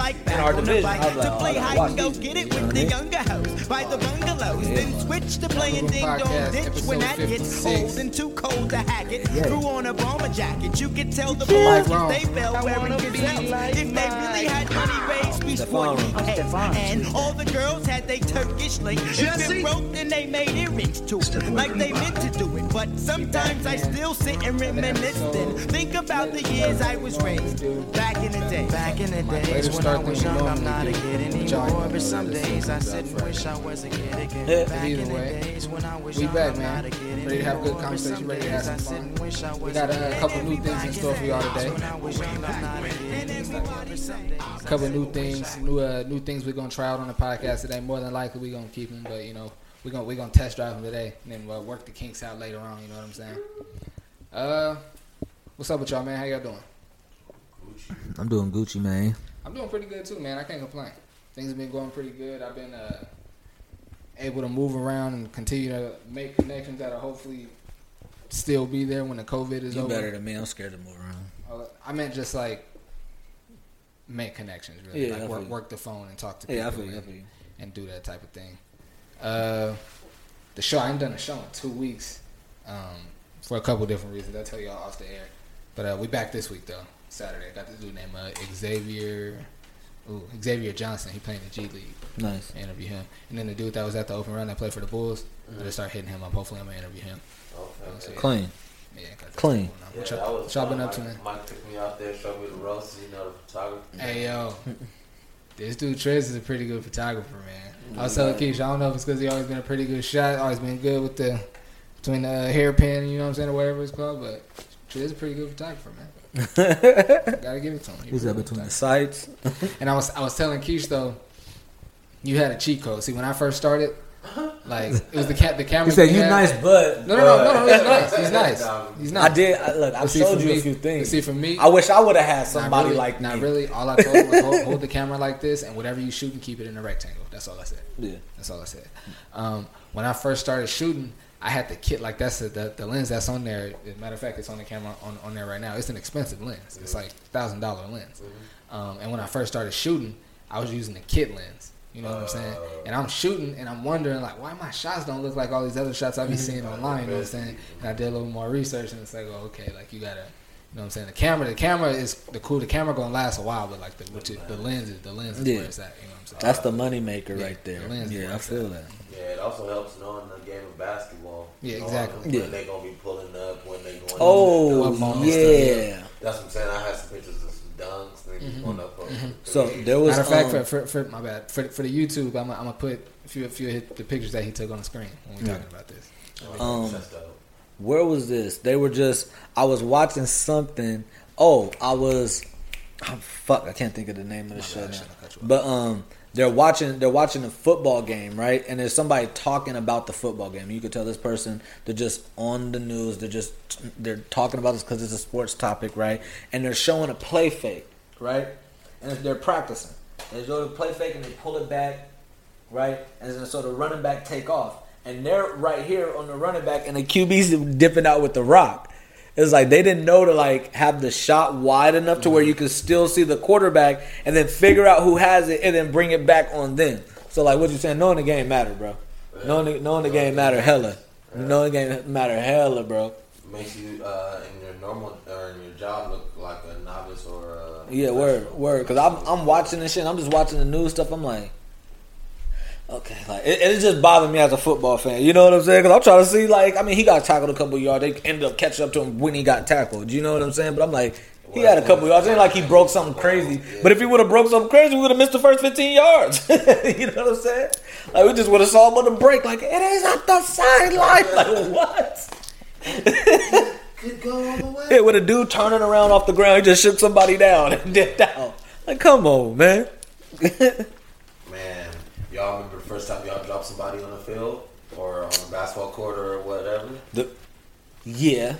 like our back on the division. bike I was like, to oh, play I gotta hide watch and go get it with the younger hoes by the bungalows. Then switch to playing ding dong ditch when that episode gets cold and too cold to hack it. Threw on a bomber jacket, you could tell the boys Wrong. if they fell wearing gazelles. If they really had money raised, we sporting heads. And all the girls had they Turkish link. If it broke, then they made earrings to it, like they meant to do it. But sometimes I still sit and reminisce and think about the years I was raised back in the day. Back in the Way days to when I start was things young, off I'm not a kid anymore. But some days I sit and wish I was a kid again. Yeah. Back Either in the way, days when I was we young, back, man. not a kid Ready to have a good conversation, ready to have some fun. and wish I We got a a couple new things in store for y'all today. When I was young, I'm not a kid anymore. But some days I A couple new things, new uh, new things we're gonna try out on the podcast today. More than likely, we're gonna keep them, but you know, we're gonna we're gonna test drive them today, and then uh, work the kinks out later on. You know what I'm saying? Uh, what's up with y'all, man? How y'all doing? I'm doing Gucci, man. I'm doing pretty good too, man. I can't complain. Things have been going pretty good. I've been uh, able to move around and continue to make connections that will hopefully still be there when the COVID is You over. better than me. I'm scared to move around. Uh, I meant just like make connections, really. Yeah, like work, work the phone and talk to people Yeah, and, you. and do that type of thing. Uh, the show I ain't done a show in two weeks um, for a couple different reasons. I'll tell y'all off the air. But uh, we back this week though. Saturday, I got this dude named uh, Xavier. Ooh, Xavier Johnson. He playing in the G League. Nice. I interview him, and then the dude that was at the open run that played for the Bulls. I just start hitting him up. Hopefully, I'm gonna interview him. Okay, So, yeah. Clean. Yeah, Clean. stuff. Yeah, What y'all, what y'all been up to, Mike, man? Mike took me out there, showed me the ropes, you know, the photography. Hey yo, this dude Trez is a pretty good photographer, man. I was telling Keisha, I don't know if it's because he always been a pretty good shot, always been good with the between the hairpin, you know what I'm saying, or whatever it's called. But Trez is a pretty good photographer, man. Gotta give it to him. He He's a up good between the photographer. sights. And I was I was telling Keish though, you had a cheat code. See, when I first started, like it was the cat the camera. He said, "You had- nice, but No, no, no, no, no. Uh, he's nice. He's nice. He's nice. I did. I, look, I But see, showed you me- a few things. See, for me, I wish I would have had Not somebody really, like not me. really. All I told him was hold, hold the camera like this, and whatever you shoot, and keep it in a rectangle. That's all I said. Yeah. That's all I said. Um, when I first started shooting, I had the kit like that's the, the, the lens that's on there. As a matter of fact, it's on the camera on, on there right now. It's an expensive lens. It's like thousand dollar lens. Um, and when I first started shooting, I was using the kit lens. You know what I'm saying? And I'm shooting, and I'm wondering like, why my shots don't look like all these other shots I be seeing online. You know what I'm saying? And I did a little more research, and it's like, oh, okay, like you gotta. You know what I'm saying? The camera, the camera is the cool. The camera gonna last a while, but like the which is, the lens is the lens is Yeah. where it's at. You know what I'm saying? That's the money maker Yeah, right there. the lens Yeah, I feel out. that. Yeah, it also helps knowing the game of basketball. Yeah, exactly. When Yeah. they gonna be pulling up, when they going. Oh, What moment yeah. That's what I'm saying. I had some pictures of some dunks, niggas going up. on- So there was. Matter of fact, um, for, for, for my bad for, for the YouTube, I'm gonna I'm put a few a few of the pictures that he took on the screen when we're talking about this. Um, That's dope. Where was this? They were just. I was watching something. Oh, I was. Oh, fuck, I can't think of the name of the show bad, I now. shouldn't have cut you off. But um, they're watching. They're watching a football game, right? And there's somebody talking about the football game. You could tell this person they're just on the news. They're just they're talking about this because it's a sports topic, right? And they're showing a play fake, right? And they're practicing. They show the play fake and they pull it back, right? And then so the running back take off. And they're right here on the running back, and the QB's dipping out with the rock. It's like they didn't know to like have the shot wide enough to where you could still see the quarterback, and then figure out who has it, and then bring it back on them. So like what you saying, knowing the game matter, bro. Knowing the, knowing the game matter hella. Knowing the game matter hella, bro. Makes you uh, in your normal or in your job look like a novice or a Yeah, word, word. Cause I'm I'm watching this shit. I'm just watching the news stuff. I'm like, okay, like it, it just bothered me as a football fan. You know what I'm saying? Cause I'm trying to see like, I mean, he got tackled a couple yards. They ended up catching up to him when he got tackled. You know what I'm saying? But I'm like, he had a couple yards. It ain't like he broke something crazy. But if he would have broke something crazy, we would have missed the first 15 yards. you know what I'm saying? Like we just would have saw him on the break. Like it is at the sideline. Like what? could go all the way. Yeah, with a dude turning around off the ground, he just shook somebody down and dipped out. Like, come on, man. Man, y'all remember the first time y'all dropped somebody on the field or on the basketball court or whatever? The, yeah.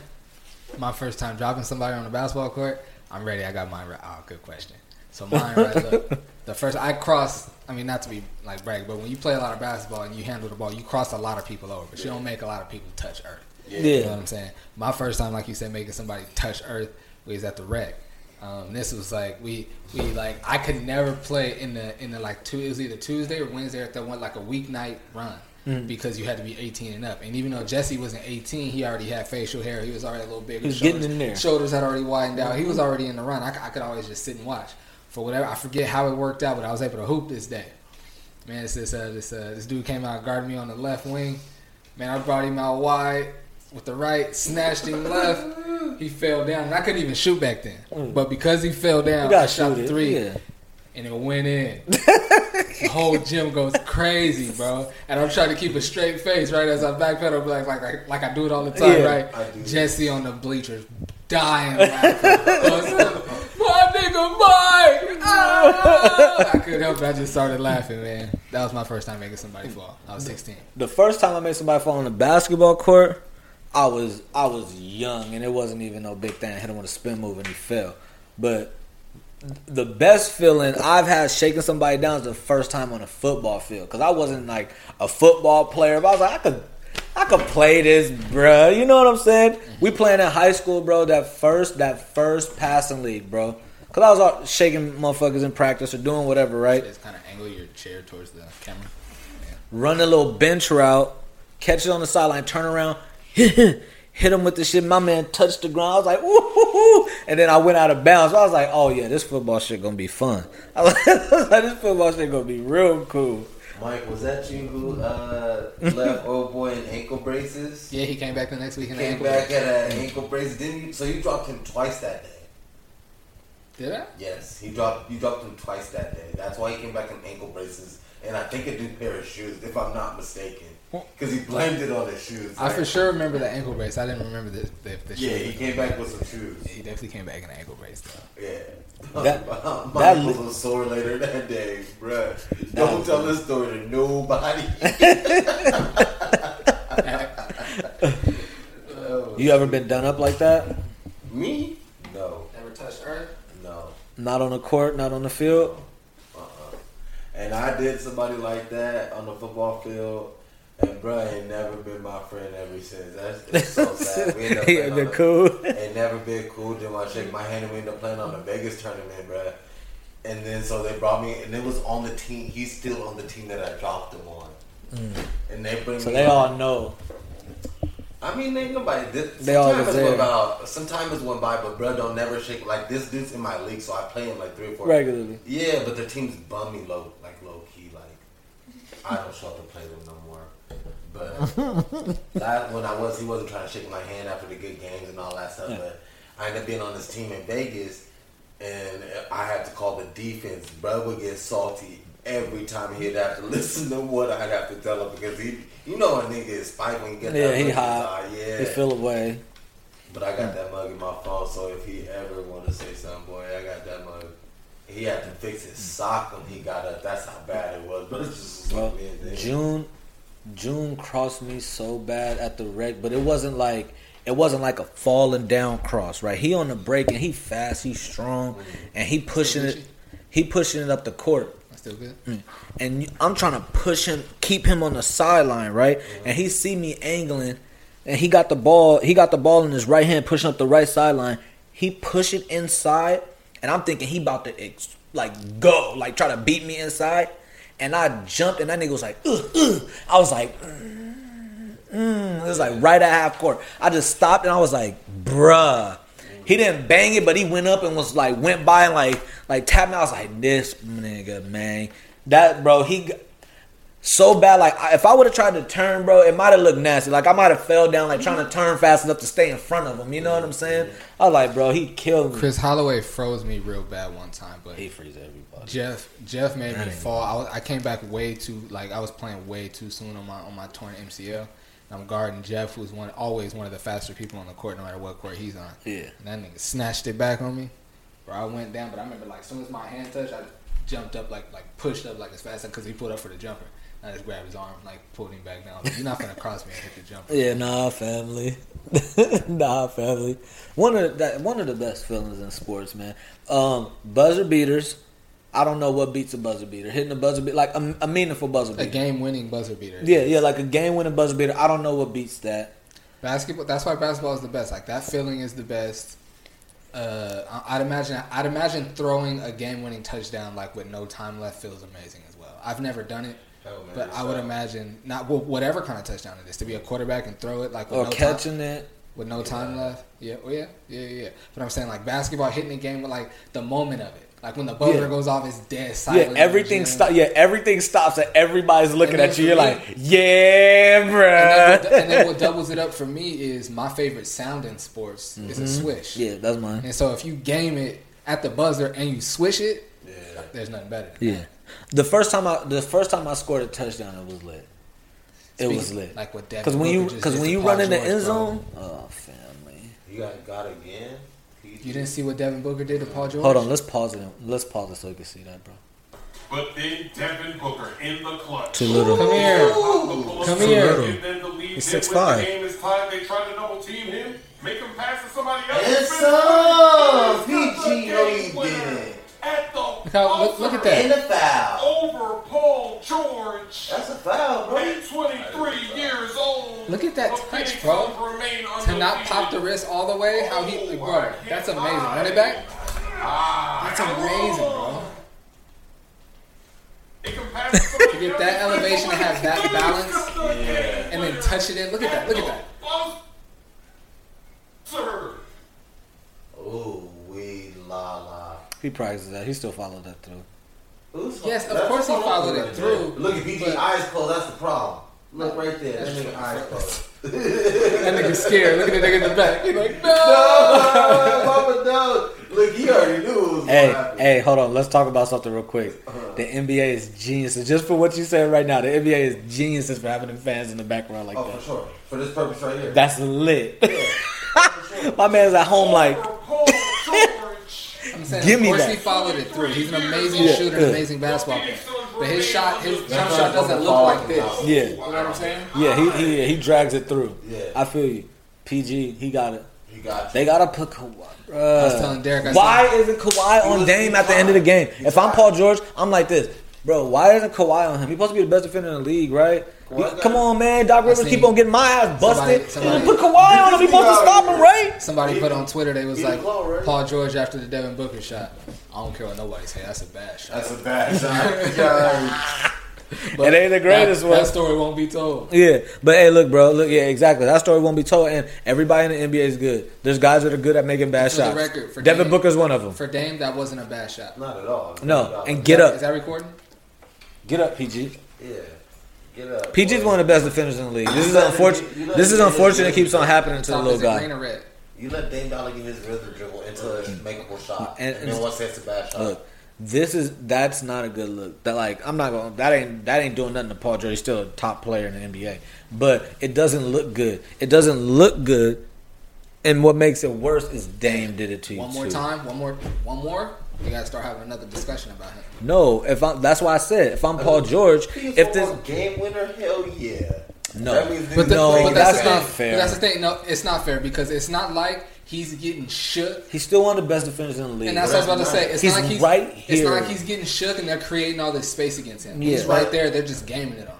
My first time dropping somebody on the basketball court, I'm ready. I got mine. Right. Oh, good question. So mine, right? Look, the first I cross. I mean, not to be like brag, but when you play a lot of basketball and you handle the ball, you cross a lot of people over, but you don't make a lot of people touch earth. Yeah. You know what I'm saying? My first time, like you said, making somebody touch earth was at the rec. Um, this was like we we like I could never play in the in the like two. It was either Tuesday or Wednesday if they went like a weeknight run Mm. because you had to be 18 and up. And even though Jesse wasn't 18, he already had facial hair. He was already a little bigger. He was shoulders, getting in there. Shoulders had already widened out. He was already in the run. I, I could always just sit and watch for whatever. I forget how it worked out, but I was able to hoop this day. Man, it's this uh, this uh, this dude came out guarded me on the left wing. Man, I brought him out wide with the right, snatched him left. He fell down, and I couldn't even shoot back then. But because he fell down, Mm. I shot the three, Yeah. and it went in. the whole gym goes crazy, bro. And I'm trying to keep a straight face, right, as I backpedal, like like like, like I do it all the time, Yeah. right? Jesse on the bleachers, dying laughing. My nigga Mike! Ah! I couldn't help it. I just started laughing, man. That was my first time making somebody fall. I was 16. The first time I made somebody fall on the basketball court, I was I was young and it wasn't even no big thing. I hit him with a spin move and he fell. But the best feeling I've had shaking somebody down is the first time on a football field because I wasn't like a football player, but I was like I could. I could play this, bruh. You know what I'm saying? We playing in high school, bro. That first, that first passing league, bro. Cause I was out shaking motherfuckers in practice or doing whatever, right? Just kind of angle your chair towards the camera. run a little bench route, catch it on the sideline, turn around, hit him with the shit. My man touched the ground. I was like, woo, and then I went out of bounds. I was like, oh yeah, this football shit gonna be fun. I was like, this football shit gonna be real cool. Mike, was that you who uh, left old boy in ankle braces? Yeah, he came back the next week in the Came ankle back brace. at an ankle brace, didn't you? So you dropped him twice that day. Did I? Yes, he dropped. You dropped him twice that day. That's why he came back in ankle braces, and I think a new pair of shoes, if I'm not mistaken, because he blamed it on his shoes. I for sure remember the ankle brace. I didn't remember the the, the Yeah, he came back with some shoes. Yeah, he definitely came back in an ankle brace though. Yeah. That- my that ankle was sore later that day, bruh. Don't tell this story to nobody. You ever been done up like that? Me? No, Never touched earth. no. Not on the court, not on the field. Uh-uh. And I did somebody like that on the football field, and bruh ain't never been my friend ever since. That's it's so sad. We ended up He ain't on been the- cool. Ain't never been cool. Then I shake my hand and we ended up playing on the Vegas tournament, bruh. And then so they brought me, and it was on the team. He's still on the team that I dropped him on. And they bring Mm. So they on. all know. I mean, ain't nobody. This, They all was there. went. Sometimes it's went by, but bro, don't never shake. Like this dude's in my league, so I play him like three or four Regularly. Yeah, but the teams bum me low, like low key. Like I don't show up to play them no more. But that when I was, he wasn't trying to shake my hand after the good games and all that stuff. Yeah. But I ended up being on this team in Vegas, and I had to call the defense. Bro would get salty every time he'd have to listen to what I'd have to tell him because he, you know, a nigga is spite when you get Yeah, that he hot. Yeah, He feel away. but I got that mug in my phone, so if he ever want to say something, boy, I got that mug. He had to fix his sock when he got up. That's how bad it was. But it's just me June, June crossed me so bad at the wreck, but it wasn't like it wasn't like a falling down cross, right? He on the break and he fast, he's strong, and he pushing it. He pushing it up the court, still good. Mm. and I'm trying to push him, keep him on the sideline, right? And he see me angling, and he got the ball. He got the ball in his right hand, pushing up the right sideline. He push it inside, and I'm thinking he about to ex- like go, like try to beat me inside. And I jumped, and that nigga was like, ugh, ugh. I was like, mm, mm. it was like right at half court. I just stopped, and I was like, bruh. He didn't bang it, but he went up and was like went by and like like tapped me. I was like, this nigga, man, that bro, he so bad. Like if I would have tried to turn, bro, it might have looked nasty. Like I might have fell down, like trying to mm-hmm. turn fast enough to stay in front of him. You know what I'm saying? I was like, bro, he killed me. Chris Holloway froze me real bad one time, but he frees everybody. Jeff Jeff made That me fall. I, was, I came back way too like I was playing way too soon on my on my torn MCL. I'm guarding Jeff, who's one always one of the faster people on the court, no matter what court he's on. Yeah. And that nigga snatched it back on me, bro. I went down, but I remember like as soon as my hand touched, I jumped up like like pushed up like as fast as because he pulled up for the jumper. And I just grabbed his arm, like pulled him back down. Like, You're not gonna cross me and hit the jumper. Yeah, nah, family. nah, family. One of that one of the best feelings in sports, man. Um, buzzer beaters. I don't know what beats a buzzer beater. Hitting a buzzer beater, like a, a meaningful buzzer A game-winning buzzer beater. Yeah, yeah, like a game winning buzzer beater. I don't know what beats that. Basketball. That's why basketball is the best. Like that feeling is the best. Uh, I'd imagine. I'd imagine throwing a game-winning touchdown like with no time left feels amazing as well. I've never done it, Hell, man, but I would imagine not well, whatever kind of touchdown it is to be a quarterback and throw it like with Or no time, catching it. with no time left. Yeah, oh yeah, yeah, yeah. But I'm saying like basketball hitting the game with like the moment of it, like when the buzzer Yeah. goes off, it's dead silent. Yeah, everything stops. Yeah, everything stops and everybody's looking And at you. You're me- like, yeah, And then, what, and then what doubles it up for me is my favorite sound in sports is a swish. Mm-hmm. yeah, that's mine. And so if you game it at the buzzer and you swish it, Yeah. there's nothing better. Than Yeah, the first time I the first time I scored a touchdown, it was lit. It was lit. like what Devin Because when you because when you run in the George, end bro. zone, oh family. You got got again. You didn't see what Devin Booker did to Paul George? Hold on, let's pause it. Let's pause it so you can see that, bro. But then Devin Booker in the clutch. Too little. Come here. Come Come here. And then the lead He's did 6'5". when the game is tied. They try to double team him, make him pass to somebody else. And He's been some. free. He's got the PG, no, game didn't. At the Look how- look- look at that. In the foul. Over Paul George. That's a foul, bro. At 23 years old. Look at that touch, bro. To not pop the wrist all the way, how he, bro, that's amazing. Run it back. Ah, That's amazing, bro. He can pass to get that elevation and have that balance, got the game and then touch it in. Look at that. Look at that. Sir. Ooh, we la la. He practices that. He still followed that through. Who's Yes, of course he followed it through, Look at PG but- eyes closed. That's the problem. Look right there. That nigga true. eyes closed. That nigga's scared. Look at the nigga in the back. He's like, no. no, Mama, no. Look, he already knew it was Hey, hey, hold on. Let's talk about something real quick. Uh-huh. The NBA is geniuses. Just for what you said right now, the NBA is geniuses for having the fans in the background like that. Oh, that. for sure. For this purpose right here. That's lit. My man's at home like, Over Paul George. I'm saying, Give of me course that. he followed it through. He's an amazing Yeah, shooter, yeah. an amazing basketball player. But his shot, his jump That's shot doesn't look like this. out. yeah, You know what I'm saying? yeah. He he he drags it through. Yeah. I feel you. PG, he got it. He got you. They gotta put Kawhi. I was telling Derek, I why said, isn't Kawhi on was- Dame at the end of the game? If I'm. Paul George, I'm like this, bro. Why isn't Kawhi on him? He's supposed to be the best defender in the league, right? Kawhi come on, man. Doc Rivers keep on getting my ass busted. somebody- put Kawhi on him. He's supposed to stop him, right? somebody put on Twitter, they was He like, low, right? Paul George after the Devin Booker shot. I don't care what nobody say. That's a bad shot. That's a bad shot. Yeah. But It ain't the greatest that, one. That story won't be told. Yeah, but hey, look, bro. Look, yeah, exactly. That story won't be told, and everybody in the NBA is good. There's guys that are good at making bad For the shots. record, for Devin Dame- Booker's one of them. For Dame, that wasn't a bad shot. Not at all. No, and get Is up, Is that recording? get up, PG. Yeah. Get up. PG's boy. one of the best defenders in the league. This is unfortunate. This is unfortunate. It keeps on happening to the little is it green guy. You let Dame Dollar get his rhythm dribble into a mm. makeable shot, And- and, then once that's a bad shot. Look, this is that's not a good look. That like I'm not going. to That ain't that ain't doing nothing to Paul George. He's still a top player in the NBA, but it doesn't look good. It doesn't look good. And what makes it worse is Dame did it to you. One more too. time, one more, one more. We gotta start having another discussion about him. No, if I'm that's why I said if I'm Paul George, if this game winner, hell yeah. No. That means But, the, No, but that's, that's the not thing. fair. But that's the thing. No, it's not fair because it's not like he's getting shook. he's still one of the best defenders in the league. And that's what I was about to say. It's He's not like he's right It's here. not like he's getting shook and they're creating all this space against him. Yeah. He's right there. They're just gaming it on him.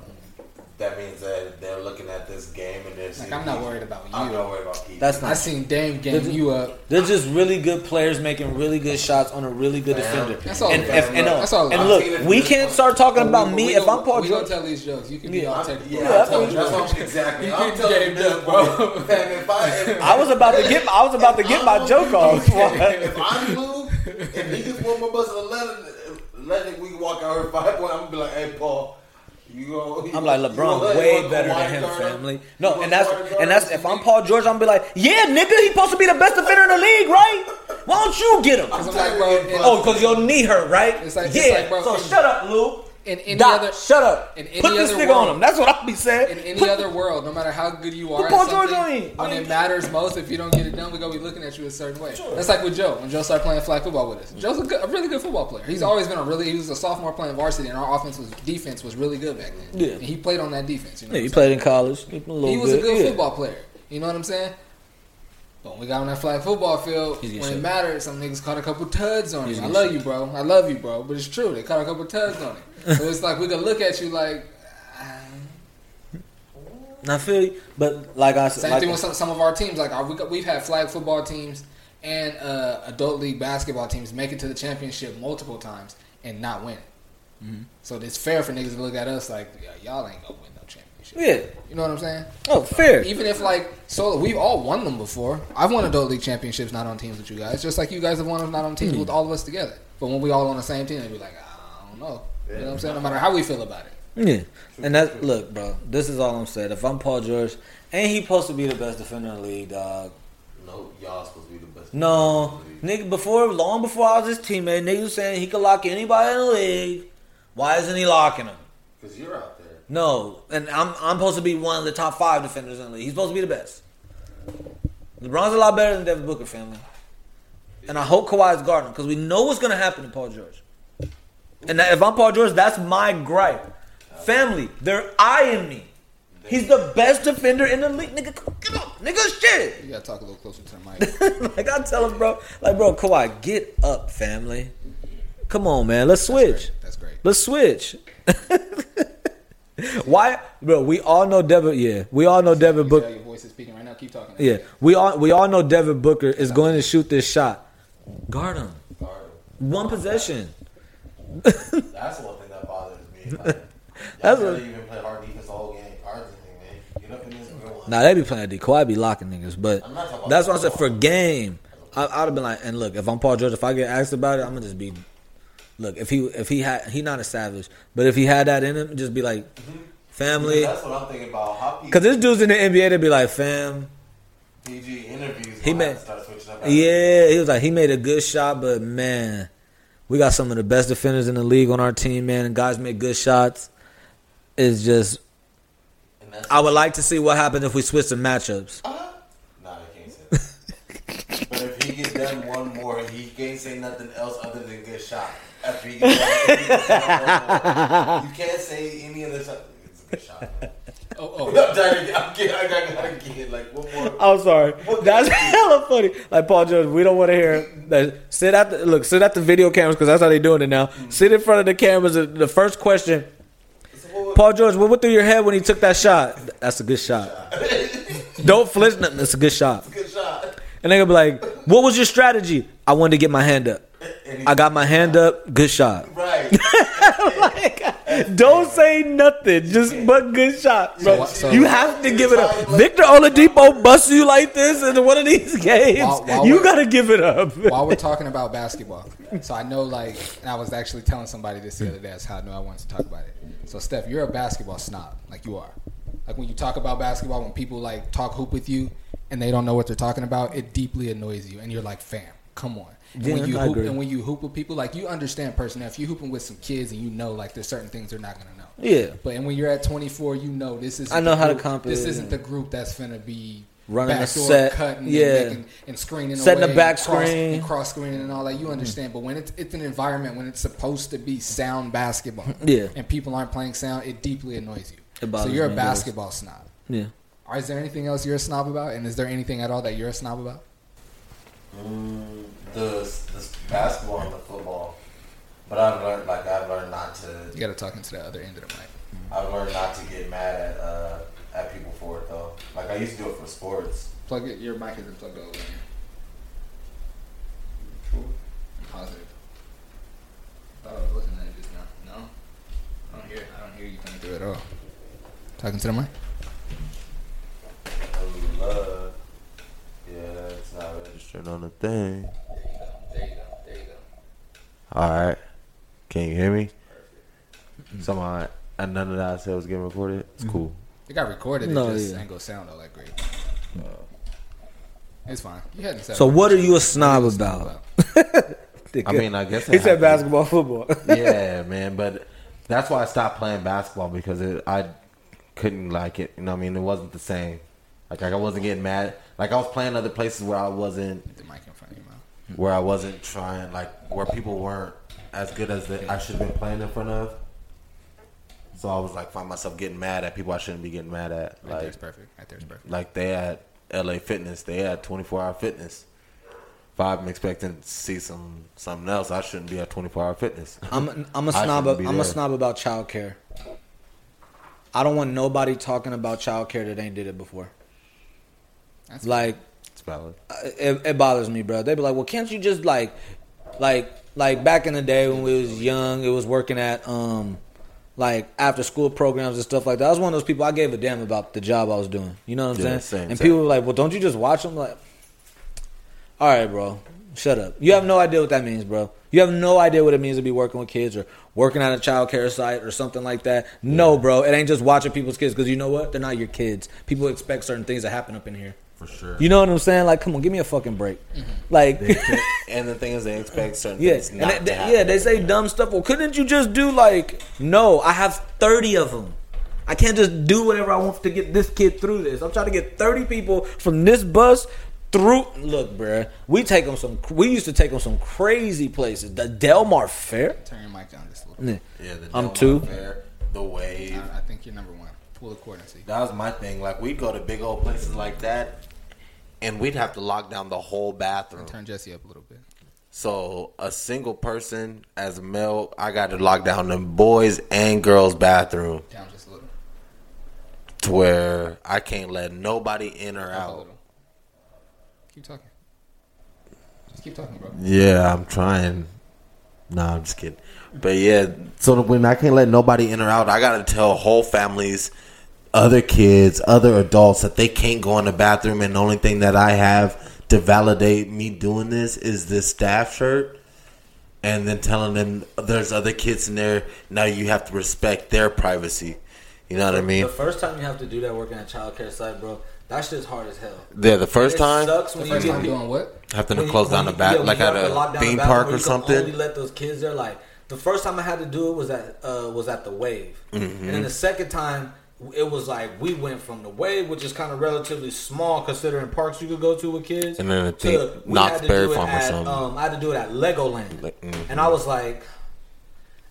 That means that they're looking at this game and they're Like I'm not worried about you. I'm not worried about Keith. That's not. I not. seen Dame game Did- you up. They're just really good players making really good shots on a really good Fam. defender. That's all And, if, and, no, That's all and look, we can't start talking oh, about We- me we if I'm Paul we George. gonna tell these jokes. You can be Yeah, all I'm- technical. yeah, Yeah, I'm telling that's that's what exactly. You I'm getting telling you this, bro. Fam, if I, if, I was about to get. I was about to get my joke off. if I'm blue and niggas want my bus to let let it, we can walk out here five point. I'm gonna be like, hey Paul, you go. you I'm like LeBron, go- way go better than wide him, guard? family. No, go and that's wide and that's if I'm Paul George, I'm be like, yeah, nigga, he supposed to be the best defender in the league, right? Why don't you get him? Because I'm like, bro. in- Oh, because your knee hurt, right? It's like- it's yeah. like, bro, so shut up, Lou. In any Doc, other shut up. in any Put this other nigga world- on him. That's what I'll be saying. in any Put- other world, no matter how good you are Paul at George something, on when I mean- it matters most, if you don't get it done, we gonna be looking at you a certain way. That's like with Joe. When Joe started playing flag football with us, Joe's a, good, a really good football player. He's always been a really. He was a sophomore playing varsity, and our offense was defense was really good back then. Yeah. and he played on that defense. You know Yeah, he played in college. He? He was a good yeah. football player. You know what I'm saying? But when we got on that flag football field, when it shit. mattered, some niggas caught a couple tuds on He's him. I love shit. you, bro. I love you, bro. But it's true. They caught a couple tuds on him. so it's like we could look at you like. I feel you, but like I said, Same like, thing with some, some of our teams. Like our, we got, we've had flag football teams and uh, adult league basketball teams make it to the championship multiple times and not win it. Mm-hmm. So it's fair for niggas to look at us like y'all ain't gonna win. Yeah. You know what I'm saying? Oh, fair. Even if like so, we've all won them before. I've won adult league championships not on teams with you guys, just like you guys have won them not on teams hmm. with all of us together. But when we all on the same team, they'd be like, I don't know. You know what I'm saying? No matter how we feel about it. Yeah, and that look, bro. This is all I'm saying. If I'm Paul George, ain't he supposed to be the best defender in the league, dog? No, y'all supposed to be the best. No, the nigga. Before, long before I was his teammate, niggas was saying he could lock anybody in the league. Why isn't he locking him? Cause you're out there. No, and I'm I'm supposed to be one of the top five defenders in the league. He's supposed to be the best. LeBron's a lot better than Devin Booker, family. And I hope Kawhi's guarding because we know what's gonna happen to Paul George. And that- if I'm Paul George, that's my gripe. Family, they're eyeing me. He's the best defender in the league, nigga. Come on, nigga, shit. You gotta talk a little closer to the mic. like I tell him, bro, like bro, Kawhi, get up, family. Come on, man, let's switch. That's great. Let's switch. Why, bro? We all know Devin. Yeah, we all know Devin You see how Booker. your voice is speaking right now. Keep talking. Yeah, we all we all know Devin Booker is going to shoot this shot. Guard him. Guard One possession. him. That's one thing that bothers me. Like, That's barely what- even play hard defense the whole game. Guard this man. Get up in this real one. Nah, they be playing D. Kawhi be locking niggas, but I'm not talking about that's what I said for game. I, I'd have been like, and look, if I'm Paul George, if I get asked about it, I'm gonna just be. Look, if he if he had he not a savage, but if he had that in him, just be like, mm-hmm. family. That's what I'm thinking about. Because this dude's in the NBA, they'd be like, fam. PG interviews. He made- made start switching up. Yeah, he was like, he made a good shot, but man, we got some of the best defenders in the league on our team, man, and guys make good shots. It's just, I would like to see what happens if we switch the matchups. Nah, I can't say that. but if he gets done one more, he can't say nothing else other than good shot. After he gets done, if he gets done one more, you can't say any other stuff. It's a good shot. Oh, oh. I'm trying to get, I'm getting, I gotta, gotta get like one more. I'm sorry, that's hella funny. Like Paul George, we don't want to hear that. Sit at the look, sit at the video cameras because that's how they're doing it now. Mm. Sit in front of the cameras. The first question, Paul George, what went through your head when he took that shot? That's a good shot. Don't flinch nothing. That's a good shot. Good shot. And they gonna be like, "What was your strategy?" I wanted to get my hand up. I got my hand up. Good shot. Right. Don't say nothing, just but good shot, bro. So- you have to give it up. Victor Oladipo busts you like this in one of these games. While- while you gotta give it up. While we're talking about basketball, so I know like I was actually telling somebody this the other day. That's how I know I wanted to talk about it. So Steph, you're a basketball snob, like you are. Like when you talk about basketball, when people like talk hoop with you and they don't know what they're talking about, it deeply annoys you, and you're like, fam, come on. Yeah, when you hoop and when you hoop with people, like you understand person. Now, if you hooping with some kids and you know like there's certain things they're not gonna know. Yeah. But and when you're at 24, you know this is. I know how to comp This isn't the group that's gonna be Running a set, cutting, yeah. and, making, and screening, Setting away, the back and cross- screen. and cross screening, and all that. You mm-hmm. understand, but when it's it's an environment when it's supposed to be sound basketball, Yeah. and people aren't playing sound, it deeply annoys you. So you're a basketball snob. Yeah. Is there anything else you're a snob about? And is there anything at all that you're a snob about? Mm, the, the basketball and the football. But I've learned, like, I've learned not to. You got to talk into the other end of the mic. I've learned not to get mad at uh, at people for it though. Like I used to do it for sports. Plug it. Your mic isn't plugged way in. I'm positive. I thought I was looking at it just now. No, I don't hear. I don't hear you coming through at all. Talking to the mic. I love. Yeah, it's not registered on the thing. There you go. There you go. All right. Can you hear me? Somehow, uh, and none of that I said was getting recorded. It's mm-hmm. cool. It got recorded. No, it just yeah. ain't gonna sound all that great. It's fine. You hadn't said. So what are you a snob What are you a about? I mean, I guess he said happened. basketball, football. yeah, man. But that's why I stopped playing basketball because it, I couldn't like it. You know, what I mean, it wasn't the same. Like, I wasn't getting mad. Like I was playing other places where I wasn't, The mic in front of your mouth. where I wasn't trying, like where people weren't as good as the, I should have been playing in front of. So I was like, find myself getting mad at people I shouldn't be getting mad at. Right Like, there's perfect. Right there's perfect. like they had LA Fitness, they had 24 hour fitness. If I'm expecting to see some something else, I shouldn't be at 24 hour fitness. I'm I'm a I snob. shouldn't I'm a snob about childcare. I don't want nobody talking about childcare that ain't did it before. That's Like It's valid. it, it bothers me, bro. They be like, well, can't you just like, like, like back in the day when we was young, it was working at um, like after school programs and stuff like that. I was one of those people. I gave a damn about the job I was doing. You know what I'm Yeah, saying? same, and same. people were like, well, don't you just watch them? Like, all right, bro, shut up. You have no idea what that means, bro. You have no idea what it means to be working with kids or working at a child care site or something like that. No, bro, it ain't just watching people's kids because you know what? They're not your kids. People expect certain things to happen up in here. For sure. You know what I'm saying? Like, come on, give me a fucking break. Mm-hmm. Like, and the thing is, they expect certain yeah, things and they, to happen. yeah, they say dumb stuff. Well, couldn't you just do like, no, I have 30 of them. I can't just do whatever I want to get this kid through this. I'm trying to get 30 people from this bus through. Look, bruh, we take them some. We used to take them some crazy places. The Del Mar Fair. Turn your mic down just a little. Yeah. Yeah, the I'm Del Mar two. Fair, the wave. I, I think you're number one. Pull the cord and see. That was my thing. Like we'd go to big old places like that, and we'd have to lock down the whole bathroom. Turn Jesse up a little bit. So a single person as a male, I got to lock down the boys and girls bathroom Down just a little. to where I can't let nobody in or Up a out. little. Keep talking. Just keep talking, bro. Yeah, I'm trying. Nah, I'm just kidding. But yeah, so when I can't let nobody in or out, I gotta tell whole families, other kids, other adults that they can't go in the bathroom, and the only thing that I have to validate me doing this is this staff shirt. And then telling them there's other kids in there. Now you have to respect their privacy. You know what I mean? The first time you have to do that working at a child care site, bro, that shit's hard as hell. Yeah, the first It time sucks when The you first get time people- doing what? having to When you- close down the you- bath, yeah, like at have to lock a theme park where or you Only something. let those kids there. Like the first time I had to do it was at uh, was at the Wave, Mm-hmm. and then the second time it was like we went from the Wave, which is kind of relatively small considering parks you could go to with kids, And then I to think we had to Berry do it Farm or at, something. Um, I had to do it at Legoland, Like, mhm. and I was like.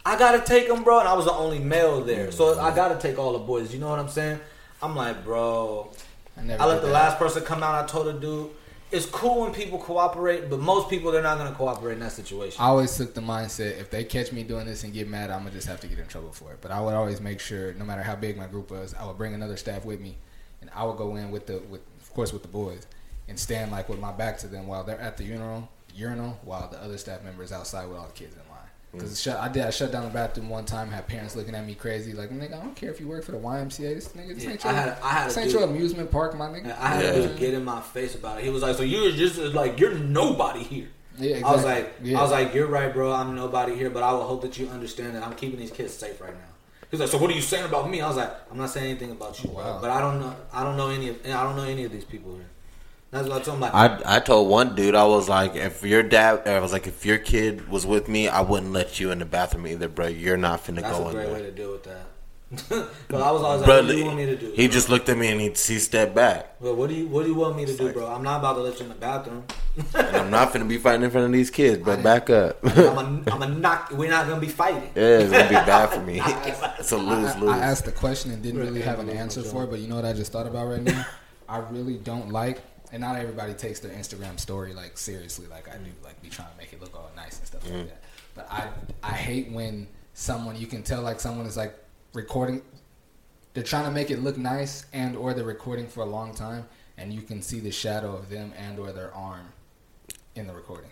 I gotta take them, bro, and I was the only male there, so Mm-hmm. I gotta take all the boys. You know what I'm saying? I'm like, bro, I never I let the that. last person come out. I told the dude, it's cool when people cooperate, but most people they're not gonna cooperate in that situation. I always took the mindset if they catch me doing this and get mad, I'm gonna just have to get in trouble for it. But I would always make sure, no matter how big my group was, I would bring another staff with me, and I would go in with the, with of course with the boys, and stand like with my back to them while they're at the urinal, urinal, while the other staff members outside with all the kids in shut, I did, I shut down the bathroom one time, had parents looking at me crazy, like nigga, I don't care if you work for the YMCA, this nigga, this Yeah, ain't I your, had- I had this ain't your amusement park, my nigga. I had Yeah. to get in my face about it. He was like, "So you're just like you're nobody here." Yeah, I was like, Yeah. I was like, "You're right, bro. I'm nobody here, but I will hope that you understand that I'm keeping these kids safe right now." He's like, "So what are you saying about me?" I was like, "I'm not saying anything about you, bro. Wow. But I don't know. I don't know any of. I don't know any of these people here." That's what I told. Like, I I told one dude I was like, if your dad, I was like, if your kid was with me, I wouldn't let you in the bathroom either, bro. You're not finna that's go in there. That's a great way to deal with that. but I was always like, Bro, "What do you want me to do?" he just looked at me and he he stepped back. Well, what do you What do you want me to do, bro? I'm not about to let you in the bathroom. And I'm not finna be fighting in front of these kids, bro. Back up. I'm a, I'm a knock. We're not gonna be fighting. Yeah, it's gonna be bad for me. It's a lose I, lose. I asked the question and didn't really have an answer for it, but you know what I just thought about right now? I really don't like, and not everybody takes their Instagram story like seriously, like I do, like be trying to make it look all nice and stuff Mm. like that. But I, I hate when someone you can tell like someone is like recording, they're trying to make it look nice and or they're recording for a long time, and you can see the shadow of them and or their arm in the recording.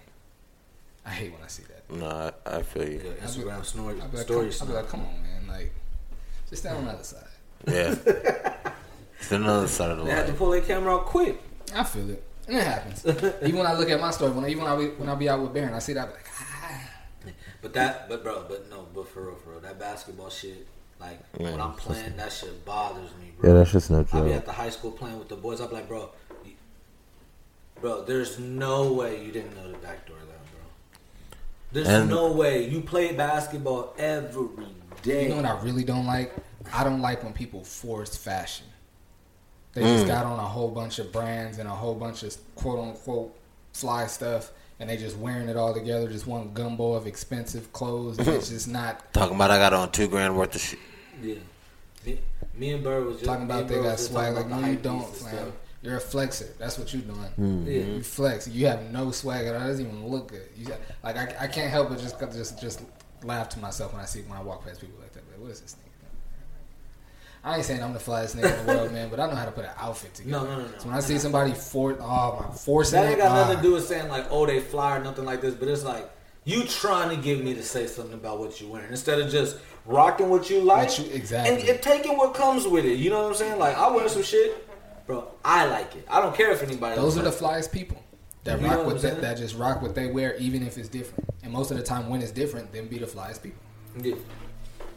I hate when I see that. no, I, I feel you. Instagram story I'll be like, stories. come, I'll be like, come on, man, like just stand on the other side. Yeah. It's another side of the line. They had to pull their camera out quick. I feel it. And it happens. even when I look at my story, when I, even when I be, when I be out with Baron, I see that I be like, ah. But that, but bro, but no, but for real, for real, that basketball shit, like when I'm playing, that shit bothers me, bro. Yeah, that's just no joke. I be at the high school playing with the boys. I'm like, bro, you- bro, there's no way you didn't know the back door of that, bro. There's And- no way you play basketball every day. You know what I really don't like? I don't like when people force fashion. They just Mm. got on a whole bunch of brands and a whole bunch of quote unquote fly stuff, and they just wearing it all together, just one gumbo of expensive clothes. And it's just not Talking about I got on two grand worth of shit. yeah. Me, me and Bird was just talking about they got swag. Like, no, you don't, beasts fam. You're a flexer. That's what you're doing. Yeah. You flex. You have no swag at all. It doesn't even look good. You got, like I, I can't help but just just just laugh to myself when I see when I walk past people like that. Like, what is this thing? I ain't saying I'm the flyest nigga in the world, man, but I know how to put an outfit together. No, no, no, no. So when I see somebody for oh my forcing That ain't got nothing to do with saying like, oh, they fly or nothing like this. But it's like you trying to get me to say something about what you wearing instead of just rocking what you like, What you- exactly. and, and taking what comes with it. You know what I'm saying? Like I wear some shit, bro. I like it. I don't care if anybody. Those are the flyest people that You rock what with that, that just rock what they wear, even if it's different. And most of the time, when it's different, then be the flyest people. Yeah.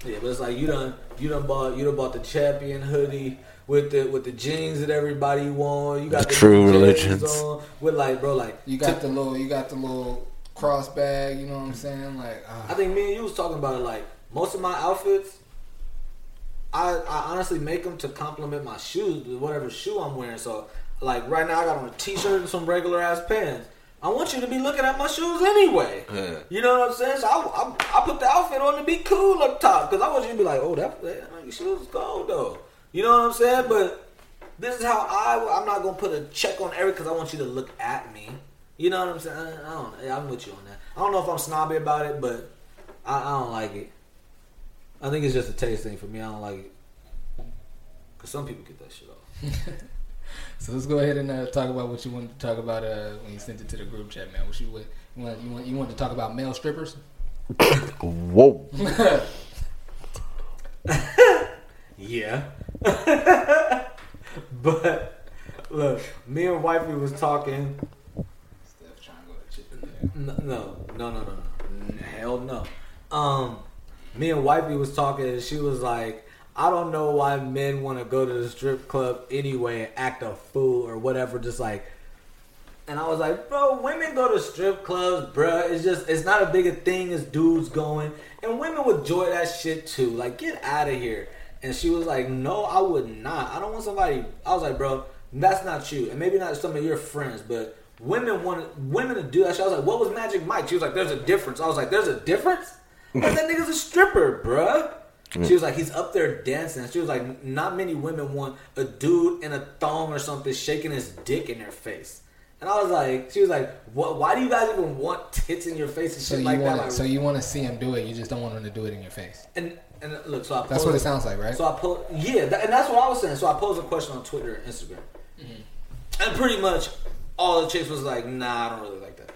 Yeah, but it's like you done you done bought you done bought the champion hoodie with the with the jeans that everybody wore. You got The the, true religions. on with like bro like You got the little, you got the little cross bag. You know what I'm saying? Like, ah. I think me and you was talking about it. Like most of my outfits, I I honestly make them to complement my shoes, whatever shoe I'm wearing. So like right now, I got on a t-shirt and some regular ass pants. I want you to be looking at my shoes anyway. Yeah. You know what I'm saying? So I, I, I put the outfit on to be cool up top because I want you to be like, oh, that, that your shoes is cold though. You know what I'm saying? But this is how I. I'm not gonna put a check on every because I want you to look at me. You know what I'm saying? I, I don't. Yeah, I'm with you on that. I don't know if I'm snobby about it, but I, I don't like it. I think it's just a taste thing for me. I don't like it because some people get that shit off. So let's go ahead and uh, talk about what you wanted to talk about uh, when you sent it to the group chat, man. What you what, you want? You want? You want to talk about male strippers? Whoa. Yeah. but look, me and wifey was talking. Steph trying to go to chip in there. No, no, no, no, no, no. Hell no. Um, me and wifey was talking, and she was like, "I don't know why men want to go to the strip club anyway and act a fool or whatever." Just like, and I was like, "Bro, women go to strip clubs, bruh. It's just, it's not a big a thing as dudes going, and women would enjoy that shit too. Like, get out of here." And she was like, "No, I would not. I don't want somebody." I was like, "Bro, that's not you, and maybe not some of your friends, but." Women want women to do that. shit. I was like, "What was Magic Mike?" She was like, "There's a difference." I was like, "There's a difference." Like, that nigga's a stripper, bruh. She was like, he's up there dancing. She was like, not many women want a dude in a thong or something shaking his dick in their face. And I was like, she was like, what, why do you guys even want tits in your face and So shit you like want that? Like, so you want to see him do it. You just don't want him to do it in your face. and and look, so I That's what it sounds like, right? So I posed, yeah, that, and that's what I was saying. So I posed a question on Twitter and Instagram, Mm-hmm. and pretty much all the chicks was like, "Nah, I don't really like that."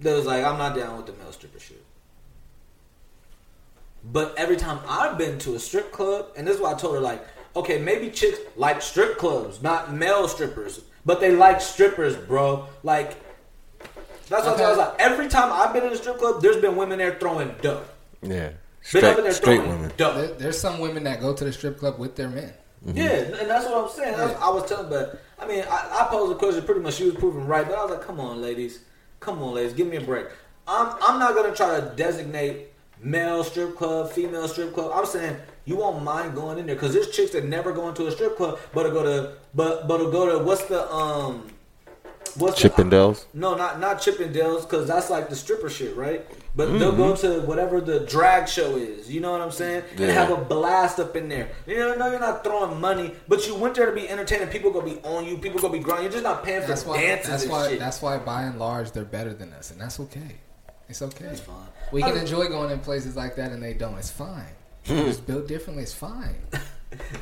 They was like, "I'm not down with the male stripper shit." But every time I've been to a strip club, and this is why I told her, like, okay, maybe chicks like strip clubs, not male strippers, but they like strippers, bro. Like, that's what I was like. Every time I've been in a strip club, there's been women there throwing dough. Yeah. Been there Straight, straight women. dough. There, there's some women that go to the strip club with their men. Yeah, and that's what I'm saying. That's, I was telling, but I mean, I, I posed a question. Pretty much, she was proving right. But I was like, "Come on, ladies, come on, ladies, give me a break." I'm I'm not gonna try to designate male strip club, female strip club. I'm saying you won't mind going in there because there's chicks that never go into a strip club, but to go to but but to go to what's the um what's the- Chippendales. no, not not Chippendales, because that's like the stripper shit, right? But they'll go to whatever the drag show is. You know what I'm saying? And have a blast up in there. You know, no, you're not throwing money, but you went there to be entertaining. People gonna be on you. People gonna be grinding. You're just not paying for That's why. dances That's and why. shit. That's why, by and large, they're better than us, and that's okay. It's okay. That's fine. We can mean- enjoy going in places like that, and they don't. It's fine. It's built differently. It's fine.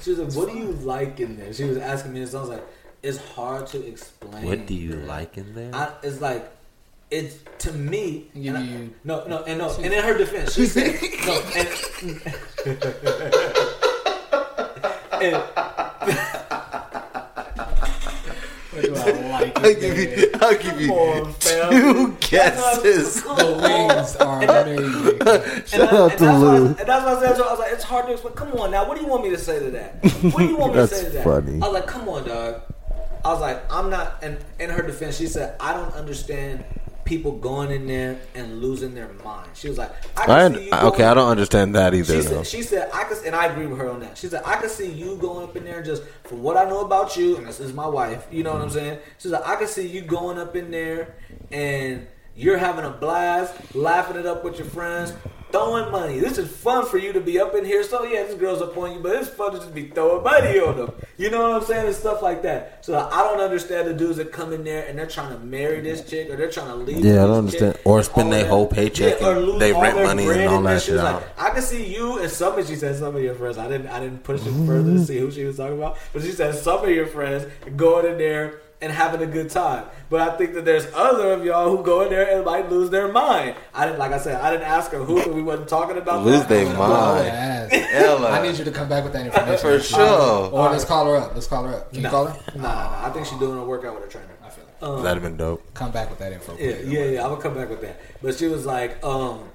She was like, "What do you like in there?" She was asking me this. I was like, "It's hard to explain." What do you man. like in there? I, it's like it's to me. Give and I- you- no, no, and no, and in her defense, she said no, and, and What do I like? I'll give you, I'll give you on, two guesses. The wings are amazing. Shout I, out to that's why, Lou. and that's why I said, I was like, it's hard to explain. Come on now, what do you want me to say to that? What do you want me to say to that? funny. I was like, come on, dog. I was like, I'm not. And in her defense, she said, I don't understand people going in there and losing their mind. She was like, I can see you I, okay, I don't understand that either. She said, she said, I could, and I agree with her on that. She said, I could see you going up in there just from what I know about you, and this is my wife, you know what I'm mm-hmm. saying? She said, I could see you going up in there and you're having a blast, laughing it up with your friends, throwing money. This is fun for you to be up in here. So yeah, this girl's up on you, but it's fun to just be throwing money on them. You know what I'm saying? And stuff like that. So I don't understand the dudes that come in there and they're trying to marry this chick or they're trying to leave. Yeah, I don't understand. chick Or spend their whole paycheck or and lose they rent money and all that shit Like, I can see you and some of she said some of your friends. I didn't I didn't push it further to see who she was talking about, but she said some of your friends going in there and having a good time. But I think that there's other of y'all who go in there and might lose their mind. I didn't like I said I didn't ask her who, and we wasn't talking about Lose that. their mind. Yes. Hella. I need you to come back with that information. For sure. Or let's call her up. Let's call her up. Can you Nah, call her? Nah, nah, I think she's doing a workout with her trainer. I feel like. That'd have been dope. Come back with that info. Yeah, please. yeah, yeah. I'm gonna come back with that. But she was like, um,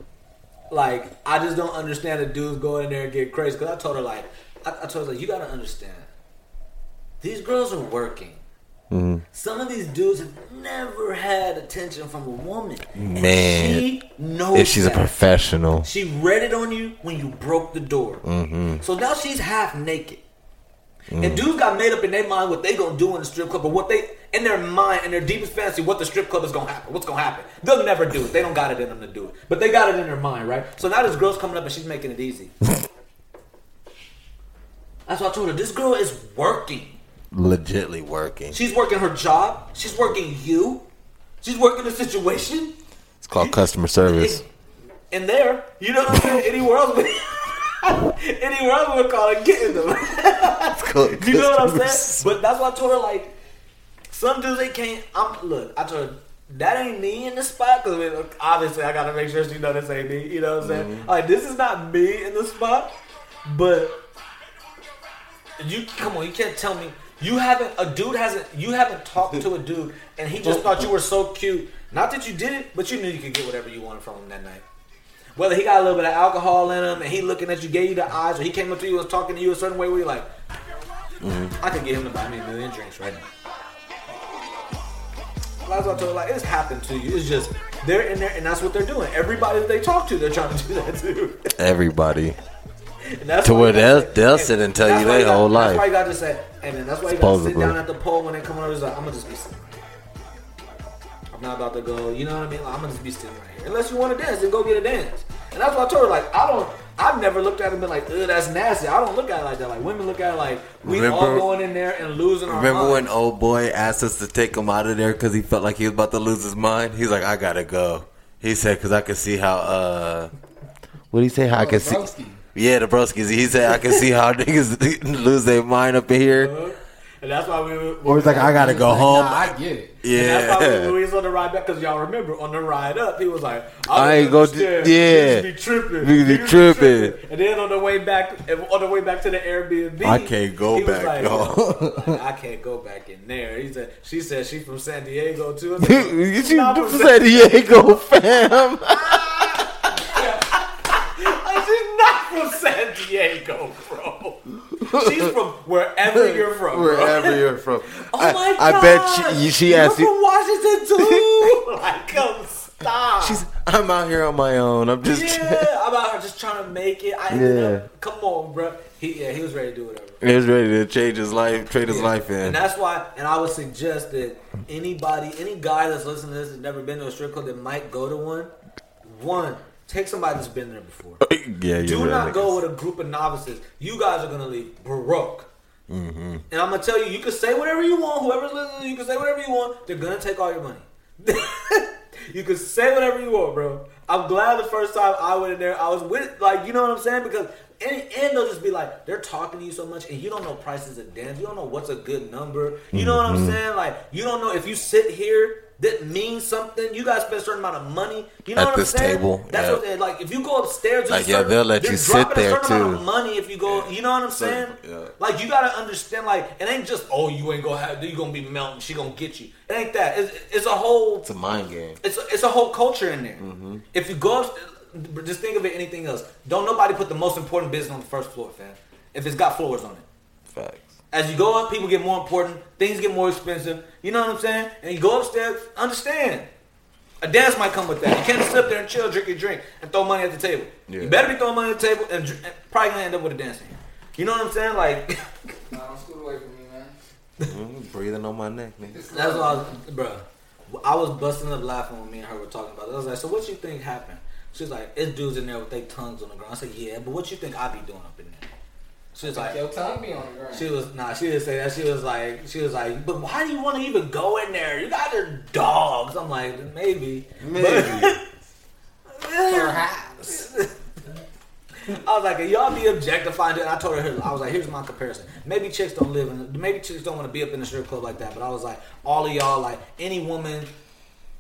like I just don't understand the dudes going in there and get crazy. Cause I told her like, I, I told her like, you gotta understand, these girls are working. Some of these dudes have never had attention from a woman. Man. she knows If she's a professional. She read it on you when you broke the door. Mm-hmm. So now she's half naked. Mm. And dudes got made up in their mind what they gonna do in the strip club, or what they in their mind, in their deepest fantasy, what the strip club is gonna happen. What's gonna happen? They'll never do it. They don't got it in them to do it, but they got it in their mind, right? So now this girl's coming up and she's making it easy. That's why I told her this girl is working. Legitly working. She's working her job. She's working you. She's working the situation. It's called customer service. in there. You know what I'm saying? Anywhere else, anywhere else, we would call it getting them. It's called you know what I'm saying? But that's why I told her like, some dudes they can't. I'm look. I told her that ain't me in the spot because I mean, obviously I gotta make sure she know this ain't me. You know what I'm saying? Mm-hmm. Like this is not me in the spot, but you come on. You can't tell me. You haven't a dude hasn't you haven't talked to a dude and he just thought you were so cute. Not that you did it, but you knew you could get whatever you wanted from him that night. Whether he got a little bit of alcohol in him and he looking at you, gave you the eyes, or he came up to you and was talking to you a certain way where you're like, I could get him to buy me a million drinks right now. That's what I told like, it's happened to you. It's just, they're in there and that's what they're doing. Everybody that they talk to, they're trying to do that too. Everybody. And that's To where they'll- gotta- they'll sit and tell you why their got- whole That's life. why you got to say, hey man, that's why you got to sit down at the pole when they come over. Like, I'm gonna just be sitting. I'm not about to go. You know what I mean? Like, I'm gonna just be sitting right here. Unless you want to dance, then go get a dance. And that's what I told her. Like, I don't. I've never looked at it and been like, ugh, that's nasty. I don't look at it like that. Like women look at it like we all going in there and losing our Remember when old boy asked us to take him out of there because he felt like he was about to lose his mind? He's like, I gotta go. He said, because I can see how. uh What do you say? How I can see. Broski. Yeah, the broskies. He said, I can see how niggas lose their mind up in here. Uh-huh. And that's why we. we Or he's like, I gotta go home. Nah, I get it. And that's why when Yeah. we was on the ride back, because y'all remember on the ride up, he was like, I ain't go go to- yeah. Niggas be tripping. Niggas be Niggas tripping. And then on the way back, on the way back to the Airbnb, I can't go he was back, like, no. "Yo, I can't go back in there. He said, she said she's from San Diego too. I said, You see, "Nah, I'm from San Diego, fam. I said, she's not from San Diego, bro. She's from wherever you're from, bro. Wherever you're from. Oh I, my I bet she, she You're from. Washington too. like, come stop. She's, I'm out here on my own. I'm just. Yeah, I'm out here just trying to make it. I Yeah. come on, bro. He yeah, he was ready to do whatever. He was ready to change his life, trade his Yeah. life in. And that's why, and I would suggest that anybody, any guy that's listening to this has never been to a strip club that might go to one, one, take somebody that's been there before. yeah, you Do not go with a group of novices. You guys are gonna leave broke. Mm-hmm. And I'm gonna tell you, you can say whatever you want. Whoever's listening, you can say whatever you want. They're gonna take all your money. you can say whatever you want, bro. I'm glad the first time I went in there, I was with like, you know what I'm saying? Because and, and they'll just be like, they're talking to you so much, and you don't know prices of dance. You don't know what's a good number. You know what I'm Mm-hmm. saying? Like, you don't know if you sit here. That means something. You guys spend a certain amount of money. You know At what I'm this saying? table, That's yeah. what they like. If you go upstairs, Like, yeah, certain- they'll let you sit there, amount too. of money if you go. You know what I'm saying? yeah. Like you gotta understand. Like it ain't just oh you ain't gonna have you gonna be melting. She gonna get you. It ain't that. It's, it's a whole. It's a mind game. It's a, it's a whole culture in there. Mm-hmm. If you go, just think of it. Anything else? Don't nobody put the most important business on the first floor, fam. If it's got floors on it. Facts. As you go up, people get more important. Things get more expensive. You know what I'm saying? And you go upstairs. Understand. A dance might come with that. You can't just sit there and chill, drink your drink, and throw money at the table. Yeah. You better be throwing money at the table, and, and probably gonna end up with a dance in here. You know what I'm saying? Like, Nah, don't scoot away from me, man. Mm, breathing on my neck, nigga. that's what I was, bro. I was busting up laughing when me and her were talking about it. I was like, so what you think happened? She's like, "It's dudes in there with their tongues on the ground." I said, "Yeah, but what you think I be doing up in there?" She was like, Your tongue be on the ground. She was nah. She didn't say that. She was like, she was like, but why do you want to even go in there? You guys are dogs. I'm like, maybe, Maybe. Perhaps. I was like, y'all be objectifying it. And I told her, I was like, here's my comparison. Maybe chicks don't live in, maybe chicks don't want to be up in the strip club like that. But I was like, all of y'all, like any woman,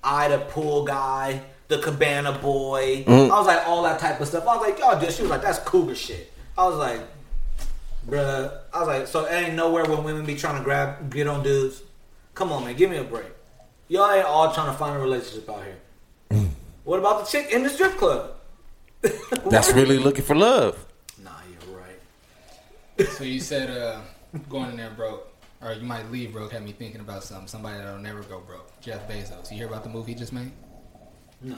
I the pool guy, the cabana boy. I was like, all that type of stuff. I was like, y'all just. She was like, that's cougar shit. I was like, bruh. I was like, so it ain't nowhere where women be trying to grab, get on dudes. Come on, man, give me a break. Y'all ain't all trying to find a relationship out here. what about the chick in the strip club? That's really looking for love. Nah, you're right. So you said uh, going in there broke, or you might leave broke. Had me thinking about something. Somebody that'll never go broke. Jeff Bezos. You hear about the movie he just made? No.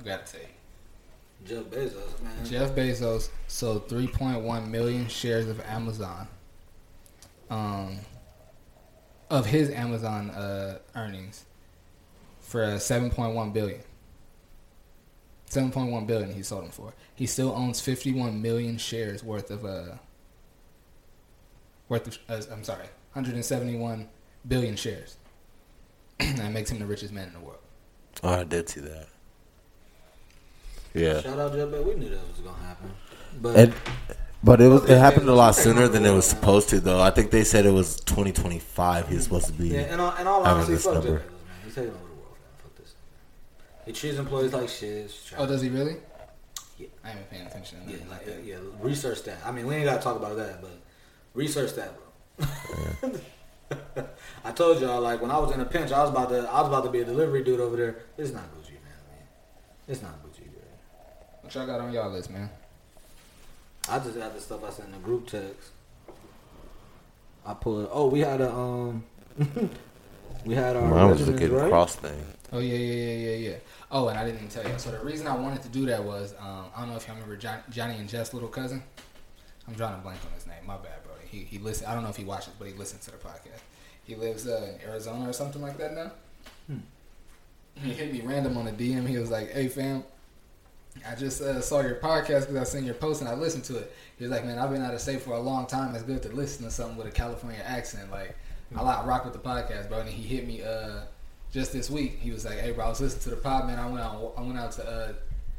I gotta tell you. Jeff Bezos, man. Jeff Bezos sold 3.1 million shares of Amazon. Um, of his Amazon uh, earnings for uh, 7.1 billion. 7.1 billion he sold them for. He still owns 51 million shares worth of uh worth of uh, I'm sorry, 171 billion shares. that makes him the richest man in the world. Oh, I did see that. Yeah. Shout out to Jeff Bezos. We knew that was gonna happen. But And, but it was it happened a lot sooner than it was supposed to, though. I think they said it was 2025. He was mm-hmm. supposed to be. yeah, and all, and all having honesty, this fuck Jeff Bezos, man. He's taking over the world, man. Fuck this. He treats employees like shit. He's trying- Oh, does he really? Yeah. I ain't been paying attention to yeah, nothing like like that. yeah, research that. I mean, we ain't gotta talk about that, but research that, bro. I told y'all, like when I was in a pinch, I was about to, I was about to be a delivery dude over there. It's not Gucci, man. man. It's not Gucci, bro. What y'all got on y'all list, man? I just got the stuff I sent in the group text. I pulled. Oh, we had a um, we had our Mine was the good right? cross thing. Oh yeah, yeah, yeah, yeah, yeah. Oh, and I didn't even tell you. So the reason I wanted to do that was um, I don't know if y'all remember John, Johnny and Jess' little cousin. I'm drawing a blank on his name. My bad, bro. He he listen. I don't know if he watches, but he listens to the podcast. He lives uh, in Arizona or something like that now. He hit me random on a DM. He was like, "Hey, fam." I just uh, saw your podcast because I seen your post and I listened to it. He was like, "Man, I've been out of state for a long time. It's good to listen to something with a California accent. Like, I like rock with the podcast, bro." And he hit me uh, just this week. He was like, "Hey, bro, I was listening to the pod, man. I went out. I went out to uh,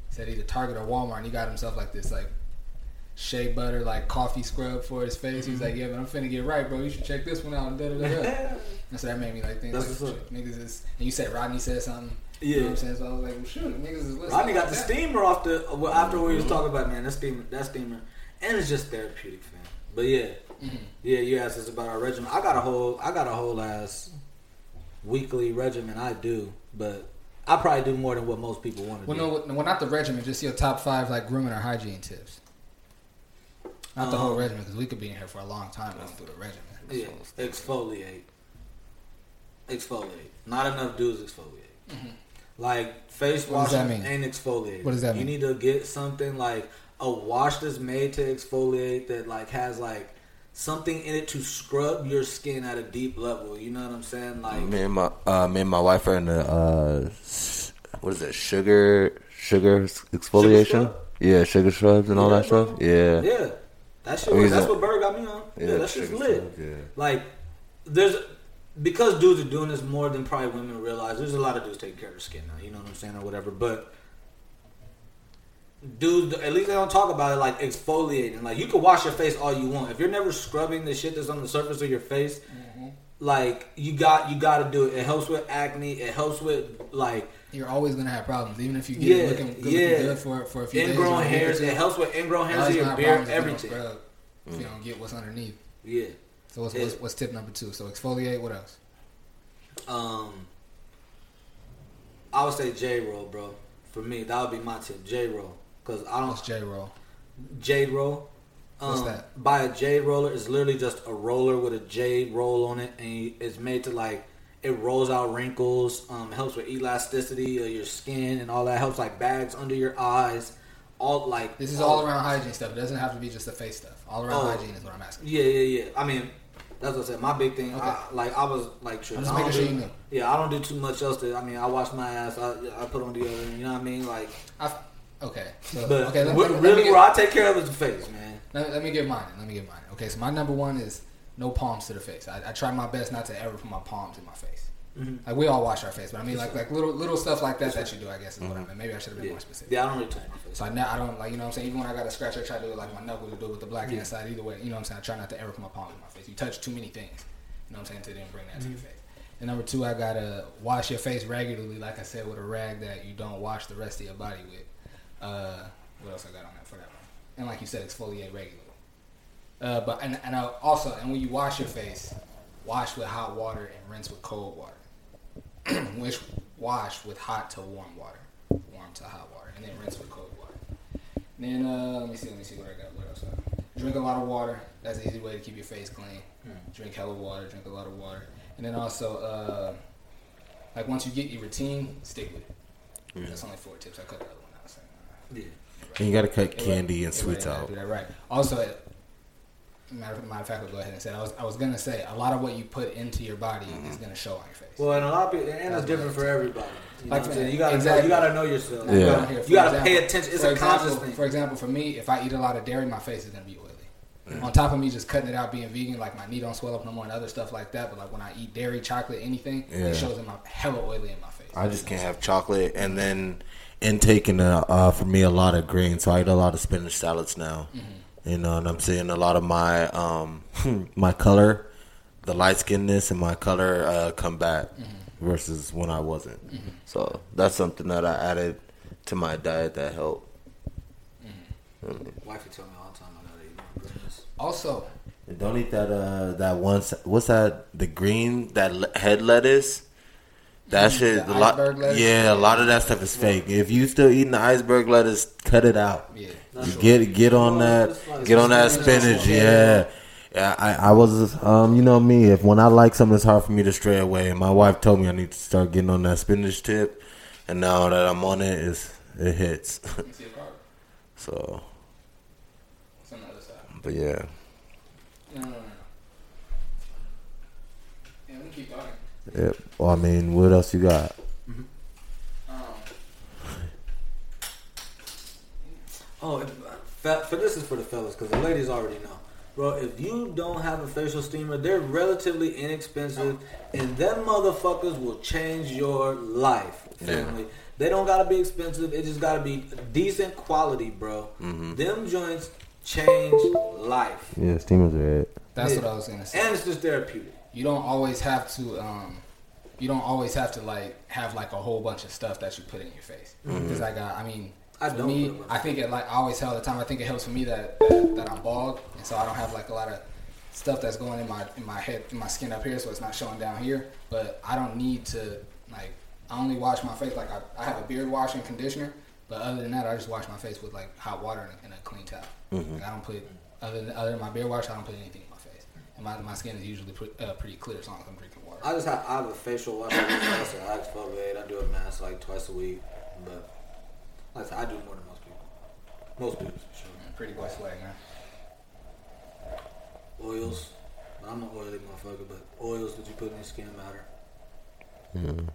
said either Target or Walmart, and he got himself like this like shea butter like coffee scrub for his face. He was like, "Yeah, man, I'm finna get right, bro. You should check this one out." And da da da. da. And so that made me like think, like, niggas is. And you said Rodney said something. You know Yeah. what I'm saying? So I was like, well, shoot, niggas is listening. Rodney got the steamer off the uh, well, after we was talking about man that steamer that steamer and it's just therapeutic fam. But yeah, mm-hmm. yeah, you asked us about our regimen. I got a whole I got a whole ass weekly regimen. I do, but I probably do more than what most people want to Well, do. Well, no, well, not the regimen. Just your top five like grooming or hygiene tips. Not the whole Um, regimen, because we could be in here for a long time going through the regimen. Yeah, exfoliate, exfoliate. Not enough dudes exfoliate. Mm-hmm. Like face. What does that mean? ain't exfoliate. What does that You need to get something like a wash that's made to exfoliate that like has like something in it to scrub your skin at a deep level. You know what I'm saying? Like Me and my uh, me and my wife are in the uh, what is it? Sugar sugar exfoliation. scrub? yeah, sugar scrubs and all Yeah, that stuff. Yeah. yeah, that shit. I mean, that's that- what Bird got me on. Yeah, Yeah, that shit's lit. scrub, yeah. Like there's because dudes are doing this more than probably women realize. There's a lot of dudes taking care of their skin now. You know what I'm saying or whatever, but. Dude, at least they don't talk about it like exfoliating. Like you can wash your face all you want. If you're never scrubbing the shit that's on the surface of your face, mm-hmm. like you got you got to do it. It helps with acne. It helps with like You're always gonna have problems, even if you get Yeah, looking, good, yeah. good for for a few days. ingrown week or hairs. It helps with ingrown hairs in your beard. if you don't Everything. scrub, If you mm. don't get what's underneath. Yeah. So what's, what's what's tip number two? So exfoliate. What else? Um, I would say J roll, bro. For me, that would be my tip. J roll, cause I don't J roll? J roll. Um, What's that? Buy a J roller. It's literally just a roller with a J roll on it, and it's made to like it rolls out wrinkles. Um, helps with elasticity of your skin and all that. Helps like bags under your eyes. All like This is all around hygiene stuff. It doesn't have to be just the face stuff. All around Oh. hygiene is what I'm asking. Yeah, yeah, yeah. I mean, That's what I said. My big thing, Okay. I, like I was like, just making sure you. Yeah, I don't do too much else. To, I mean, I wash my ass. I, I put on deodorant. You know what I mean? Like, I, okay. So, but okay. Let, what- let let really, me where I take care of is the face, man. let, let me get mine. Let me get mine. Okay. So my number one is no palms to the face. I, I try my best not to ever put my palms in my face. Like we all wash our face, but I mean like like little little stuff like that that you do. I guess is what I meant. Maybe I should have been Yeah, more specific. yeah I don't really touch my face. So I, ne- I don't like you know what I'm saying. Even when I got a scratch, I try to do it like my knuckles do it with the black hand side. Either way, you know what I'm saying. I try not to ever put my palm in my face. You touch too many things, you know what I'm saying, to then bring that to your face. And number two, I gotta wash your face regularly, like I said, with a rag that you don't wash the rest of your body with. Uh, what else I got on that for that one? And like you said, exfoliate regularly. Uh, but and, and I also and when you wash your face, wash with hot water and rinse with cold water. Which wash with hot to warm water, warm to hot water, and then rinse with cold water. Then uh, let me see, let me see what I got. What else? Drink a lot of water. That's an easy way to keep your face clean. Drink hella water. Drink a lot of water. And then also, uh, like once you get your routine, stick with it. That's only four tips. I cut the other one out. So, uh, Yeah. And you gotta cut candy yeah, and sweets yeah, out. Do that right. Also, matter, matter of fact, I'll go ahead and say. I was I was gonna say a lot of what you put into your body Mm-hmm. is gonna show on your face. Well, and a lot of people, and it's different for everybody. You, know Like, what I'm saying? you gotta know, exactly. you gotta know yourself. Like, Yeah. around here, for You gotta example- pay attention. It's for a conscious thing. For example, for me, if I eat a lot of dairy, my face is gonna be oily. On top of me just cutting it out, being vegan, like my knee don't swell up no more and other stuff like that. But like when I eat dairy, chocolate, anything, Yeah. it shows in my hella oily in my face. I just can't have chocolate, and then intaking uh, uh, for me a lot of greens. So I eat a lot of spinach salads now. You know, and I'm seeing a lot of my um, my color, the light skinness, and my color uh, come back versus when I wasn't. So that's something that I added to my diet that helped. Wifey told me all the time I gotta eat more greens. Also, And don't eat that uh that one. What's that? The green that le- head lettuce. That shit. The a lot, iceberg lettuce? Yeah, a lot of that stuff is fake. If you still eating the iceberg lettuce, cut it out. yeah, Get get on that. Get on that spinach. Yeah. Yeah, I, I was, um, you know me. If when I like something, it's hard for me to stray away. And my wife told me I need to start getting on that spinach tip, and now that I'm on it, it's, it hits. you see a card? so, It's on the other side. but yeah, No, no, no. Yeah, we keep yeah. Well, I mean, what else you got? Um, Oh, if, fa- for this is for the fellas because the ladies already know, bro. If you don't have a facial steamer, they're relatively inexpensive, and them motherfuckers will change your life, family. They don't gotta be expensive. It just gotta be decent quality, bro. Them joints change life, Yeah, steamers are it. that's Yeah. what I was gonna say. and it's just therapeutic. you don't always have to um you don't always have to like have like a whole bunch of stuff that you put in your face because i got i mean I for don't me put it in my i think it like i always tell the time i think it helps for me that, that that i'm bald and so i don't have like a lot of stuff that's going in my in my head in my skin up here so it's not showing down here but i don't need to like i only wash my face like i, I have a beard wash and conditioner but other than that i just wash my face with like hot water and a, and a clean towel like, i don't put other than, other than my beard wash i don't put anything in my face and my, my skin is usually pre- uh, pretty clear as long as I'm drinking water. I just have I have a facial wash. I I exfoliate. I do a mask like twice a week, but like I said, I do more than most people. Most people, for sure. Man, pretty boy swag, man. Oils. I'm an oily motherfucker, but oils that you put in your skin matter. Mm-hmm.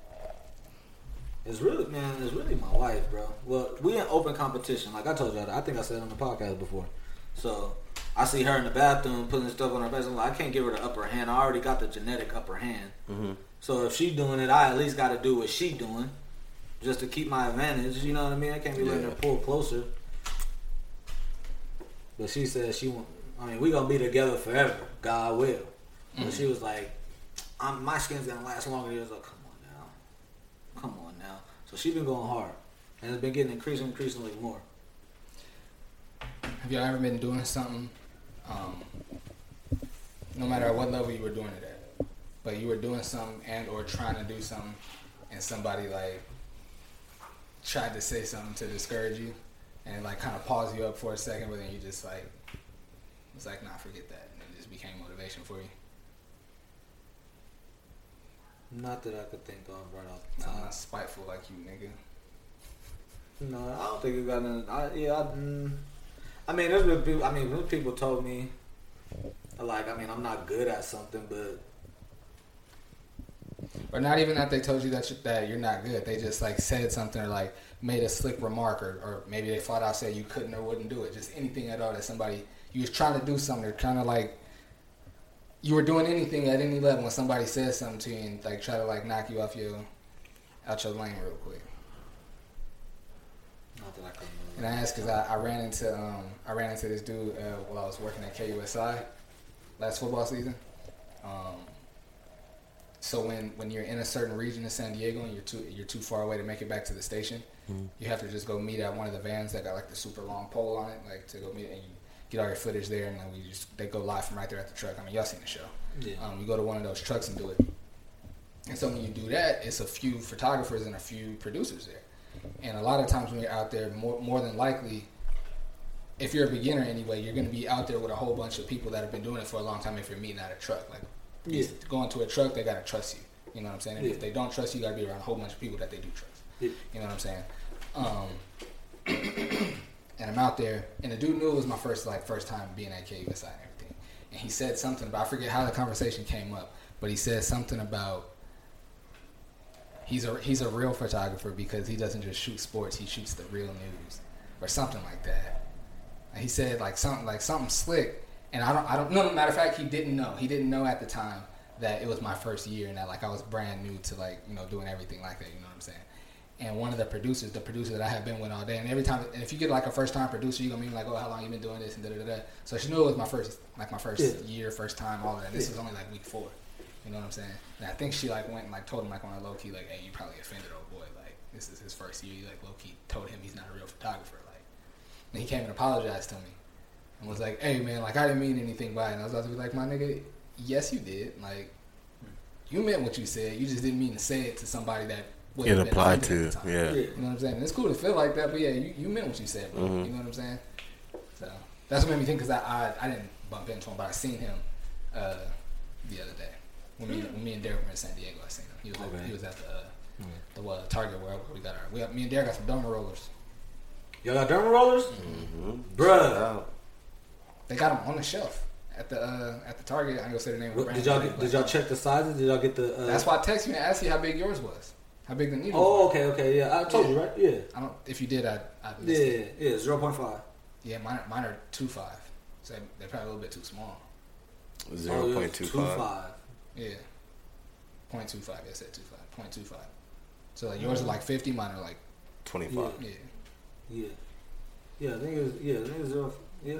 It's really, man, it's really my wife, bro. Well, we in open competition. Like I told y'all, I think I said on the podcast before. So I see her in the bathroom putting stuff on her face. I'm like, I can't give her the upper hand. I already got the genetic upper hand. Mm-hmm. So if she doing it, I at least got to do what she doing, just to keep my advantage. You know what I mean? I can't be letting her pull closer. But she said she want. I mean, we gonna be together forever, God will. But she was like, I'm, my skin's gonna last longer. He was like, come on now, come on now. So she been going hard, and it's been getting increasingly, increasingly more. Have y'all ever been doing something, um, no matter at what level you were doing it at, but you were doing something and or trying to do something, and somebody like tried to say something to discourage you, and like kind of pause you up for a second, but then you just like was like, nah, forget that, and it just became motivation for you. Not that I could think of right off the I'm not spiteful like you, nigga. No, I don't think it got nothing. I, yeah, I, mm, I mean, there's been people. I mean, people told me, Like, I mean, I'm not good at something, but Or not even that they told you that you, that you're not good. They just like said something or like made a slick remark or, or maybe they flat out said you couldn't or wouldn't do it. Just anything at all that somebody you was trying to do something or trying to like you were doing anything at any level when somebody says something to you and like try to like knock you off your out your lane real quick. not that I. And I asked because I, I ran into um, I ran into this dude uh, while I was working at KUSI last football season. Um, so when, when you're in a certain region in San Diego and you're too you're too far away to make it back to the station, you have to just go meet at one of the vans that got like the super long pole on it, like to go meet and you get all your footage there, and then we just they go live from right there at the truck. I mean, y'all seen the show. Yeah. Um, you go to one of those trucks and do it. And so when you do that, it's a few photographers and a few producers there. And a lot of times when you're out there, more more than likely, if you're a beginner anyway, you're going to be out there with a whole bunch of people that have been doing it for a long time. If you're meeting at a truck, like Yeah. going to a truck, they got to trust you. You know what I'm saying? And Yeah. if they don't trust you, you got to be around a whole bunch of people that they do trust. Yeah. You know what I'm saying? Um, and I'm out there, and the dude knew it was my first like first time being at KUSI and everything. And he said something about I forget how the conversation came up, but he said something about he's a he's a real photographer because he doesn't just shoot sports; he shoots the real news or something like that. And he said like something like something slick, and I don't I don't no matter of fact he didn't know he didn't know at the time that it was my first year and that like I was brand new to like you know doing everything like that. You know what I'm saying? And one of the producers, the producer that I have been with all day, and every time, and if you get like a first time producer, you're gonna be like, oh, how long you been doing this and da da da. da. So she knew it was my first, like my first Yeah. year, first time, all of that. This was only like week four. You know what I'm saying? And I think she like went and like told him like on a low key like, hey, you probably offended old boy. Like this is his first year. You like low key told him he's not a real photographer. Like, and he came and apologized to me and was like, hey man, like I didn't mean anything by it. And I was about to be like, my nigga, yes you did. Like you meant what you said. You just didn't mean to say it to somebody that would It applied to, at the time. yeah. Yeah. You know what I'm saying? And it's cool to feel like that, but yeah, you, you meant what you said, bro. Mhm. You know what I'm saying? So that's what made me think because I, I I didn't bump into him, but I seen him uh, the other day when me, when me and Derek were in San Diego. I seen him. He was Okay. at, he was at the uh, the uh, Target where we got our we got, me and Derek got some derma rollers. Y'all got derma rollers, Mm-hmm. bruh. They got them on the shelf at the uh, at the Target. I ain't gonna say the name. of the What- brand, Did y'all but get, did y'all check the sizes? Did y'all get the? Uh, That's why I texted you and asked you how big yours was. How big the needle? Oh, was. okay, okay, yeah. I told you, right? Yeah, I don't. If you did, I I yeah, it. yeah. Zero point five. Yeah, mine are- mine are two five. So they're probably a little bit too small. Zero point two five. Yeah. Point two five. Yeah, I said two five. Point two five. So like yours are like fifty, mine are like Twenty five. yeah. Yeah, yeah. I think it was. Yeah, I think it was zero. Yeah,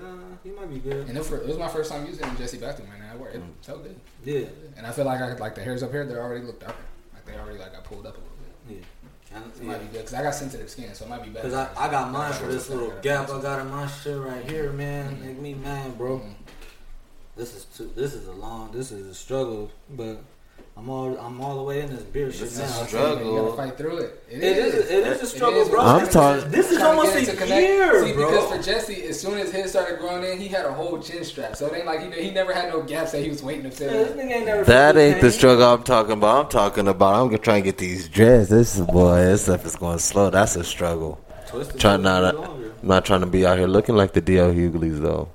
he might be good. And it, for, it was my first time using Jesse bathroom, man. and It worked. It felt good. Yeah, And I feel like I could, like the hairs up here, they already look darker. Like they already like got pulled up a little bit. yeah. And, It yeah. might be good because I got sensitive skin, so it might be better. Cause I, I got mine for this little gap I got in my shit right here, man. Make me mad, bro. Mhm. This is too, this is a long, this is a struggle, but I'm all I'm all the way in this beer shit This is now. a You struggle. gotta fight through it. It is, it is a struggle, is, bro. bro. I'm talking- This is almost a it to connect. year, See, bro. because for Jesse, as soon as his started growing in, he had a whole chin strap. So it ain't like he, he never had no gaps that he was waiting to fill. Yeah, this nigga ain't never That ain't the struggle I'm talking about. I'm talking about I'm gonna try and get these dreads. This is boy, this stuff is going slow. That's a struggle. Twisted Try not little to, longer. I'm not trying to be out here looking like the DL Hughleys though.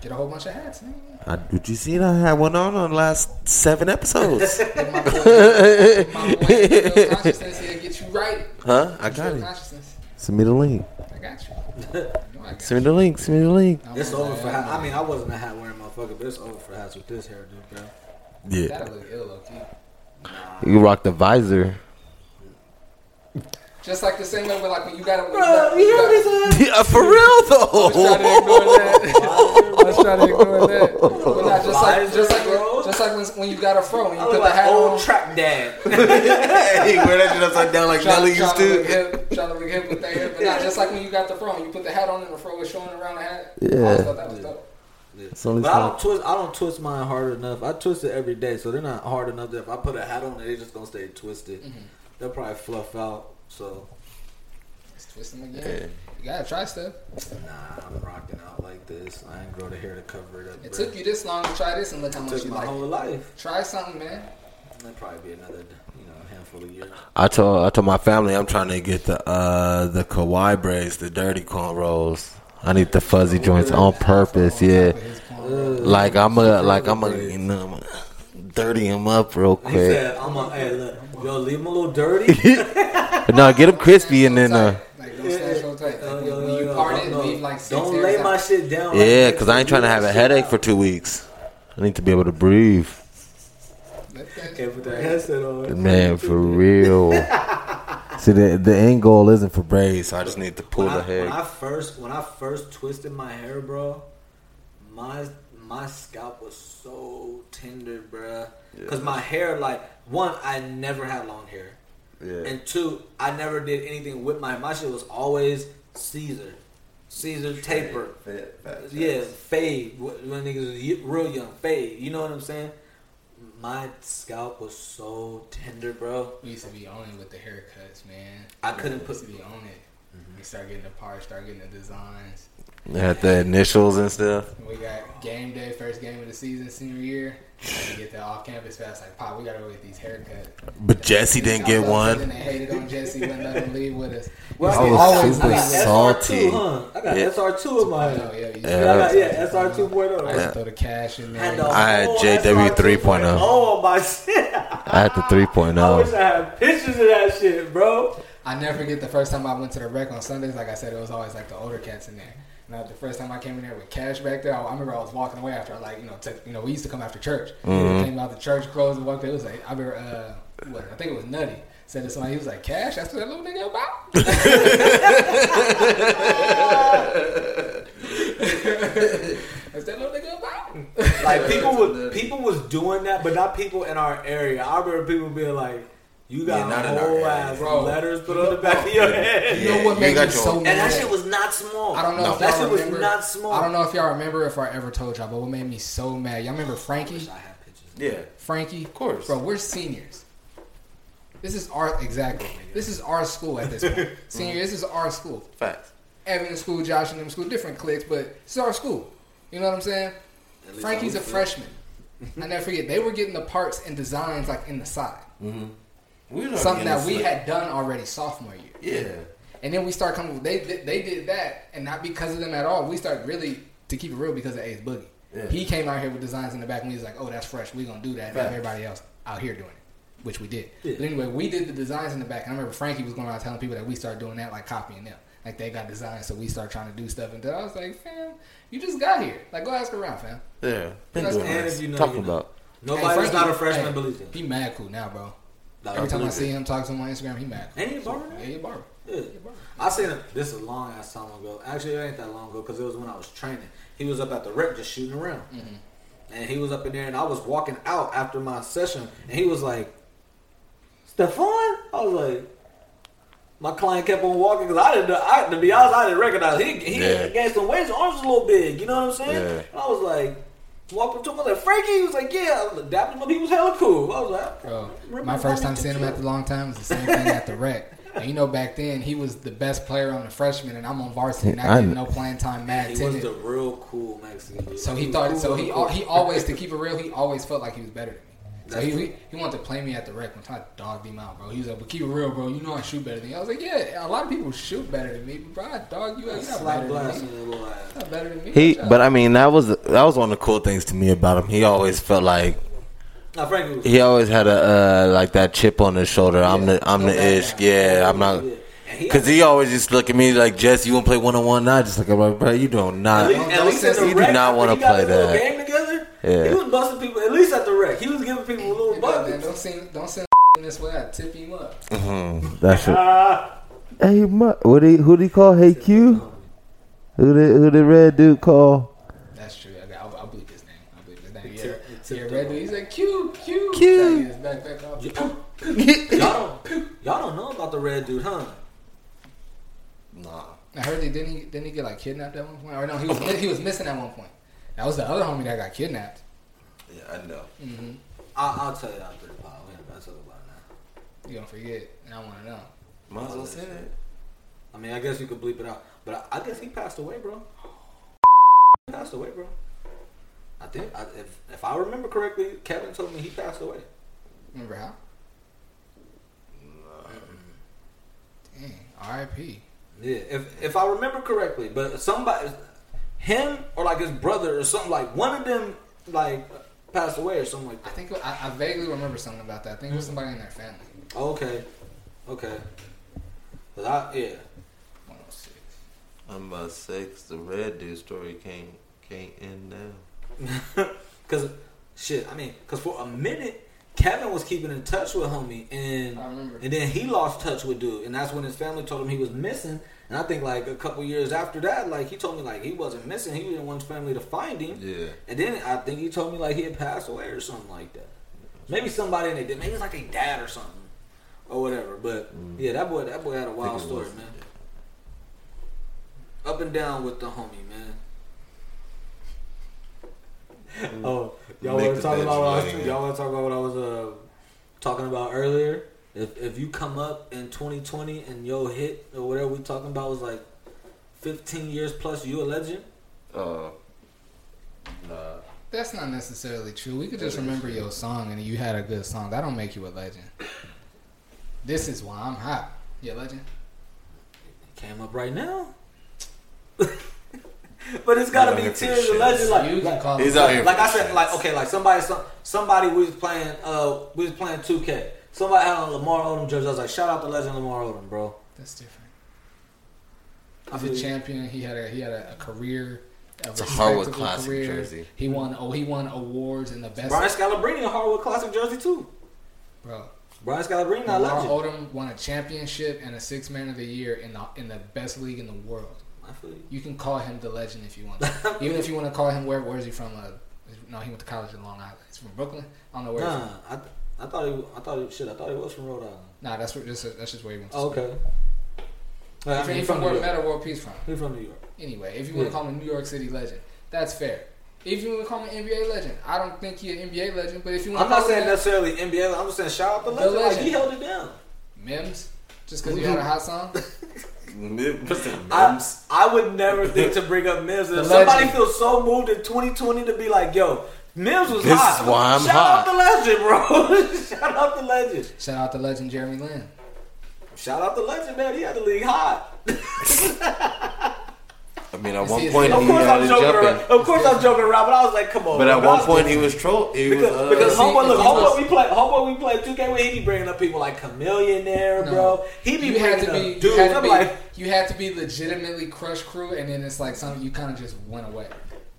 Get a whole bunch of hats, man. I, did you see that I had one on on the last seven episodes? Get my boy, my boy, Visual consciousness here, get you right. huh? I got it. consciousness. Send me the link. I got you. You know I got Send me the link. Send me the link. It's over for say, hats. I'm mean, I wasn't a hat wearing motherfucker, but it's over for hats with this hairdo, bro. Yeah. That'll look ill, low key. You rock the visor. Just like the same way with like when you got it. Bro, you hear me say? Yeah, for real I was trying to though. ignore that. I was trying to ignore that. But not just like just like Bro. just like when, when you got a fro and you I put the like hat old on. trap dad. hey, wear that shit upside down like Nelly used to look to. hip, trying to look hip with that hair, but not just like when you got the fro and you put the hat on and the fro was showing around the hat. Yeah. always thought that was dope. It's only But I don't twist. I don't twist mine hard enough. I twist it every day, so they're not hard enough that if I put a hat on, they're just gonna stay twisted. Mm-hmm. They'll probably fluff out. So Let's twist them again. You gotta try stuff. nah, I'm rocking out like this. I ain't grow the hair to cover it up. It bruh. took you this long to try this and look how It much took you my like whole it. life. Try something, man. That'd probably be another, you know, handful of years. I told I told my family I'm trying to get the uh the Kawhi braids, the dirty cornrows. I need the fuzzy joints on purpose. Yeah, Like I'm a like I'm a you know I'm a dirty them up real He quick. said, "I'm a hey, look, yo, leave him a little dirty." No, get him crispy and then uh Like, don't stand so tight. Yo, When when you part it, no, leave like six Don't lay out. my shit down. yeah, because. I ain't trying to have a headache for two weeks. I need to be able to breathe, Can't put that headset on. man, for real. See, the the end goal isn't for braids. So I just need to pull When I, the hair. when I first when I first twisted my hair, bro, my my scalp was so tender, bruh. Cause my hair, like one, I never had long hair, Yeah. and two, I never did anything with my my shit was always Caesar, Caesar taper. Yeah, fade wh- when niggas was real young, fade. You know what I'm saying? My scalp was so tender, bro. We used to be on it with the haircuts, man. I couldn't We put- used to be on it. We start getting the parts, start getting the designs. Had the initials and stuff. We got game day, first game of the season, senior year. We get the off campus fast, like pop. We gotta go get these haircuts. But Jesse didn't get Then one. they hated on Jesse, wouldn't let him leave with us. Well, I was always super leave. SR2, salty. huh? I got Yeah. SR2 in my Oh, head. yeah, you Yeah. Yeah, oh. I got, yeah, SR I used 2.0. to throw the cash in there. I had JW SR 3.0. Oh my shit! I had the 3.0. I wish I had pictures of that shit, bro. I never forget the first time I went to the rec on Sundays. Like I said, it was always like the older cats in there. Now the first time I came in there with cash back there, I, I remember I was walking away after I like you know took you know we used to come after church. Came out the church closed and walked. It was like I remember uh, what I think it was Nutty said to somebody he was like cash. That's what that little nigga about. That's that little nigga about. Like people was people was doing that, but not people in our area. I remember people being like, "You got Yeah, not whole ass Bro. letters put on the back of your head." You know what you made got me your- so And that shit was not small. I don't know No. if that y'all shit was remember. not small. I don't know if y'all remember if I ever told y'all, but what made me so mad? Y'all remember Frankie? I have pictures. Yeah. Frankie? Of course. Bro, we're seniors. This is our exactly. Oh this is our school at this point. Mm-hmm. Senior, this is our school. Facts. Evan school, Josh and them school, different cliques, but this is our school. You know what I'm saying? Frankie's a freshman. I never forget. They were getting the parts and designs like in the side. Mm-hmm. We Something that we this- had done already sophomore year. Yeah. And then we start coming. They did- they did that, and not because of them at all. We started really to keep it real because of Ace Boogie. Yeah. He came out here with designs in the back, and he was like, "Oh, that's fresh. We gonna do that." And everybody else out here doing it, which we did. Yeah. But anyway, we did the designs in the back. And I remember Frankie was going around telling people that we started doing that, like copying them. Like they got designs, so we start trying to do stuff. And then I was like, "Fam, you just got here. Like, go ask around, fam." Yeah. Been doing And this. you know, Talking you know. about. Nobody Hey, that's not a freshman hey, believes it. He mad cool now, bro. Like, Every time I see him talk to him on Instagram, he mad. Cool. Ain't he a barber? Yeah, he a barber. Yeah. I seen him. This is a long ass time ago. Actually, it ain't that long ago because it was when I was training. He was up at the rec just shooting around, mm-hmm. and he was up in there, and I was walking out after my session, and he was like, "Stefan," I was like. My client kept on walking because I didn't. know- I, to be honest, I didn't recognize he he Yeah. gained some weight. His arms was a little big. You know what I'm saying? Yeah. And I was like, walking up to him, I was like, Frankie. He was like, yeah. I was like, dapping him up. He was hella cool. I was like, Bro, my first time seeing him after a long time was the same thing at the rec. And you know, back then he was the best player on the freshman, and I'm on varsity, not I getting kn- no playing time, mad He was timid. the real cool Mexican dude. So he was thought. cool, So he cool. he always to keep it real. He always felt like he was better than me. So he, he he wanted to play me at the rec. One time, I dogged him out, bro. He was like, "But keep it real, bro. You know I shoot better than you." I was like, "Yeah, a lot of people shoot better than me, but bro, I dog you out. You're not slap better than me. your little. Not better than me." He, but I mean, that was that was one of the cool things to me about him. He always felt like Now Frankie he always had a uh, like that chip on his shoulder. I'm the I'm No the back ish. down. Yeah, I'm not. Yeah. And he Cause he always just look at me like Jess, you want to play one on one now? Just like I'm bro, you do At not. at least at the You do not wanna he got play his little that. Game together. Yeah. He was busting people. At least at the rec, he was giving people a little Hey, bro, man, buckets. don't send don't send this way. I tip him up. Mhm, That's it. Hey, mu- what he who did he call? Hey Q. Who did who did red dude call? That's true. I got, I'll, I'll bleep his name. I'll bleep his name. tip- Yeah, tip yeah, the- red dude. He's like Q, Q, Q. Yeah, he is back, back off. y'all don't, y'all don't know about the red dude, huh? Nah. I heard he didn't he didn't he get like kidnapped at one point? Or no, he was he was missing at one point. That was the other homie that got kidnapped. Yeah, I know. Mm-hmm. I'll, I'll tell you after the pod. We ain't gonna talk about it now. You gonna forget? And I want to know. Might as well say it. I mean, I guess you could bleep it out, but I, I guess he passed away, bro. He passed away, bro. I think I, if if I remember correctly, Kevin told me he passed away. Remember how? Dang, R.I.P. Yeah, if if I remember correctly, but somebody, him or like his brother or something like one of them like passed away or something like that. I think I, I vaguely remember something about that. I think it was somebody in their family. Okay, okay. But I yeah. 106. I'm about six. The red dude story can't can't end now. Cause shit, I mean, cause for a minute Kevin was keeping in touch with homie, and I remember. and then he lost touch with dude, and that's when his family told him he was missing. And I think like a couple years after that, like he told me like he wasn't missing. He didn't want his family to find him. Yeah. And then I think he told me like he had passed away or something like that. Maybe somebody in it, maybe it's like a dad or something or whatever. But yeah, that boy, that boy had a wild story, was. man. Up and down with the homie, man. Oh, y'all Make want to talk about what I was, y'all want to talk about what I was uh, talking about earlier? If if you come up in 2020 and your hit or whatever we talking about was like 15 years plus, you a legend. Uh, nah. That's not necessarily true. We could just remember your song and you had a good song. That don't make you a legend. This is why I'm hot. You a legend? Came up right now. but it's gotta be here for tears of legend. Like, you can like, call He's him. out here. like I said, like okay, like somebody, some, somebody we was playing, uh, we was playing 2K. Somebody had on Lamar Odom jersey. I was like, shout out to the legend Lamar Odom, bro. That's different. I He's a champion. He had a he had a, a career. A It's a Hardwood Classic career. jersey. He won. Oh, he won awards in the best. Brian Scalabrine, a Hardwood Classic jersey too. Bro, Brian Scalabrine, not Lamar legend. Odom won a championship and a six man of the year in the in the best league in the world. I feel you. You can call him the legend if you want. Even if you want to call him where where is he from? Uh, no, he went to college in Long Island. He's from Brooklyn. I don't know where. he's Nah, from. I, I thought he, I thought he, shit, I thought he was from Rhode Island. Nah, that's where, that's, that's just where he went. To Oh, school. okay. I mean, he he from, New where York. Metta World Peace from. He from New York. Anyway, if you want Yeah. to call him a New York City legend, that's fair. If you want to call him an NBA legend, I don't think he's an NBA legend. But if you want I'm to not saying him that, necessarily NBA. I'm just saying shout out the The legend. Like he held it down. Mims, just because you had a hot song. What's I, Mims? I would never think to bring up Mims. If somebody feels so moved in 2020 to be like, yo, Mims was This hot. is why I'm Shout hot. out the legend, bro. Shout out the legend. Shout out the legend Jeremy Lin. Shout out the legend, man. He had the league hot. I mean, at See, one it's- point Of Of he course, I'm joking jumping, around. Of course, I'm joking around, but I was like, come on. but at one point he was troll. He was Because, uh, because homeboy, look, homeboy, we play, homeboy, we play 2K with. He be bringing up people like Chamillionaire, No. bro. He be You had bringing to be, up you had to I'm be, like, you had to be legitimately Crush Crew, and then it's like something you kind of just went away.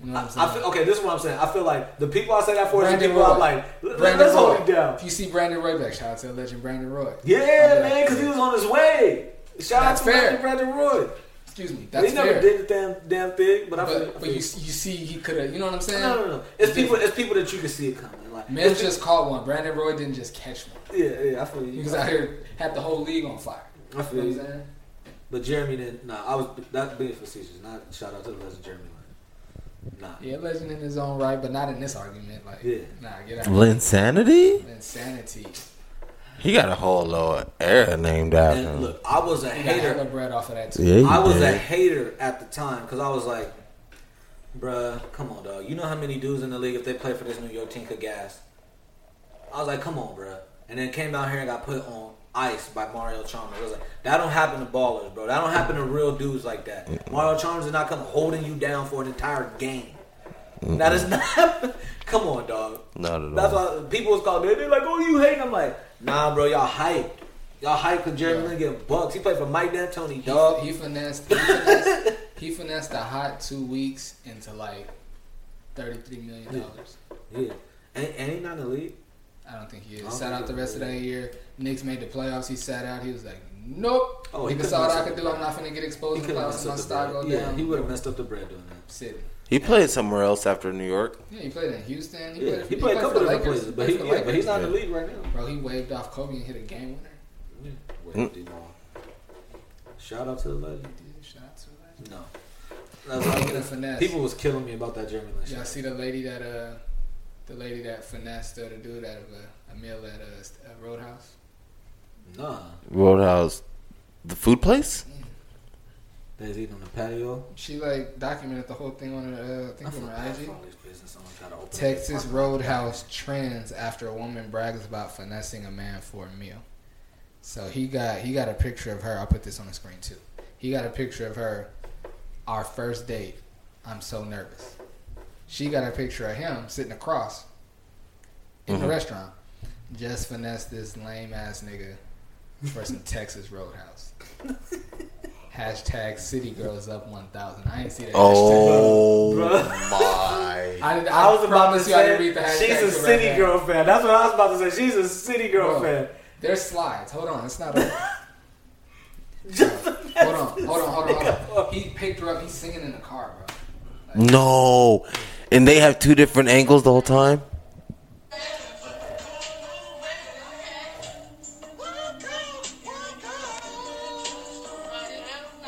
You know what I'm saying? I feel, okay, this is what I'm saying. I feel like the people I say that for is the people Roy. I'm like, Brandon hold Roy. it down. If you see Brandon Roy, like shout out to the legend Brandon Roy. Yeah, man, because he was on his way. Shout That's out to fair. Brandon Brandon Roy. Excuse me, he never fair. did the damn damn thing, but I feel. But, but feel- you you see he could have. You know what I'm saying? no, no, no. It's people. It's people that you can see it coming. Like, it's just caught one. Brandon Roy didn't just catch one. yeah, yeah. I feel you. He was out here had the whole league on fire. I You feel know what you. I'm saying? But Jeremy didn't. Nah, I was that being facetious. Not shout out to the legend Jeremy. Lin. Nah. Yeah, legend in his own right, but not in this argument. Like, Yeah. nah, get out. Linsanity. Insanity. He got a whole little era named after him. look, I was a He got hater. bread off of that too. Yeah, he I was a hater at the time because I was like, bruh, come on, dog. You know how many dudes in the league if they play for this New York team could gas? I was like, come on, bruh. And then came down here and got put on ice by Mario Chalmers. I was like, that don't happen to ballers, bro. That don't happen to real dudes like that. Mario Chalmers is not come holding you down for an entire game. That is not. come on, dog. Not at That's all. why people was calling me. They're like, "Oh, you hate?" I'm like, "Nah, bro. Y'all hype. Y'all hype because Jeremy Yeah. Lin get bucks. He played for Mike D'Antoni, He, dog. he finessed. He finessed, he finessed the hot two weeks into like thirty-three million dollars. Yeah, and, and he not in the league. I don't think he is. Sat out the rest of that year. Knicks made the playoffs. He sat out. He was like, "Nope." Oh, he saw what messed I up could do. I'm bread. not finna get exposed in could the have playoffs. messed My stock go Yeah, down. he would have messed up the bread doing that. Sitting. He played somewhere else after New York. Yeah, he played in Houston. He Yeah, played, he played a couple the different Lakers. places, but he, for the yeah, but he's not in the league right now. Bro, he waved off Kobe and hit a game winner. Where did he go? Shout out to the legend. Shout out to the legend. No, that's Speaking why finesse. people was killing me about that Jeremy Lin. Y'all see the lady that uh, the lady that finessed uh, the dude out of a, a meal at a, a Roadhouse. Nah, Roadhouse, the food place. they was eating on the patio. She like documented the whole thing on her, uh, I I think feel on her IG. all these business owners gotta open Texas Roadhouse trends after a woman brags about finessing a man for a meal. So he got he got a picture of her. I'll put this on the screen too. He got a picture of her, our first date, I'm so nervous. She got a picture of him sitting across in the mm-hmm. restaurant. Just finesse this lame ass nigga for some Texas Roadhouse. Hashtag City Girls Up 1000. I ain't see that. Oh Bro. my! I, did, I was about to promise you I didn't say read the she's a till right city now. girl fan. That's what I was about to say. She's a city girl Bro, fan. There's slides. Hold on, it's not over. hold on, hold on, hold on, hold on. He picked her up. He's singing in the car, bro. No, and they have two different angles the whole time.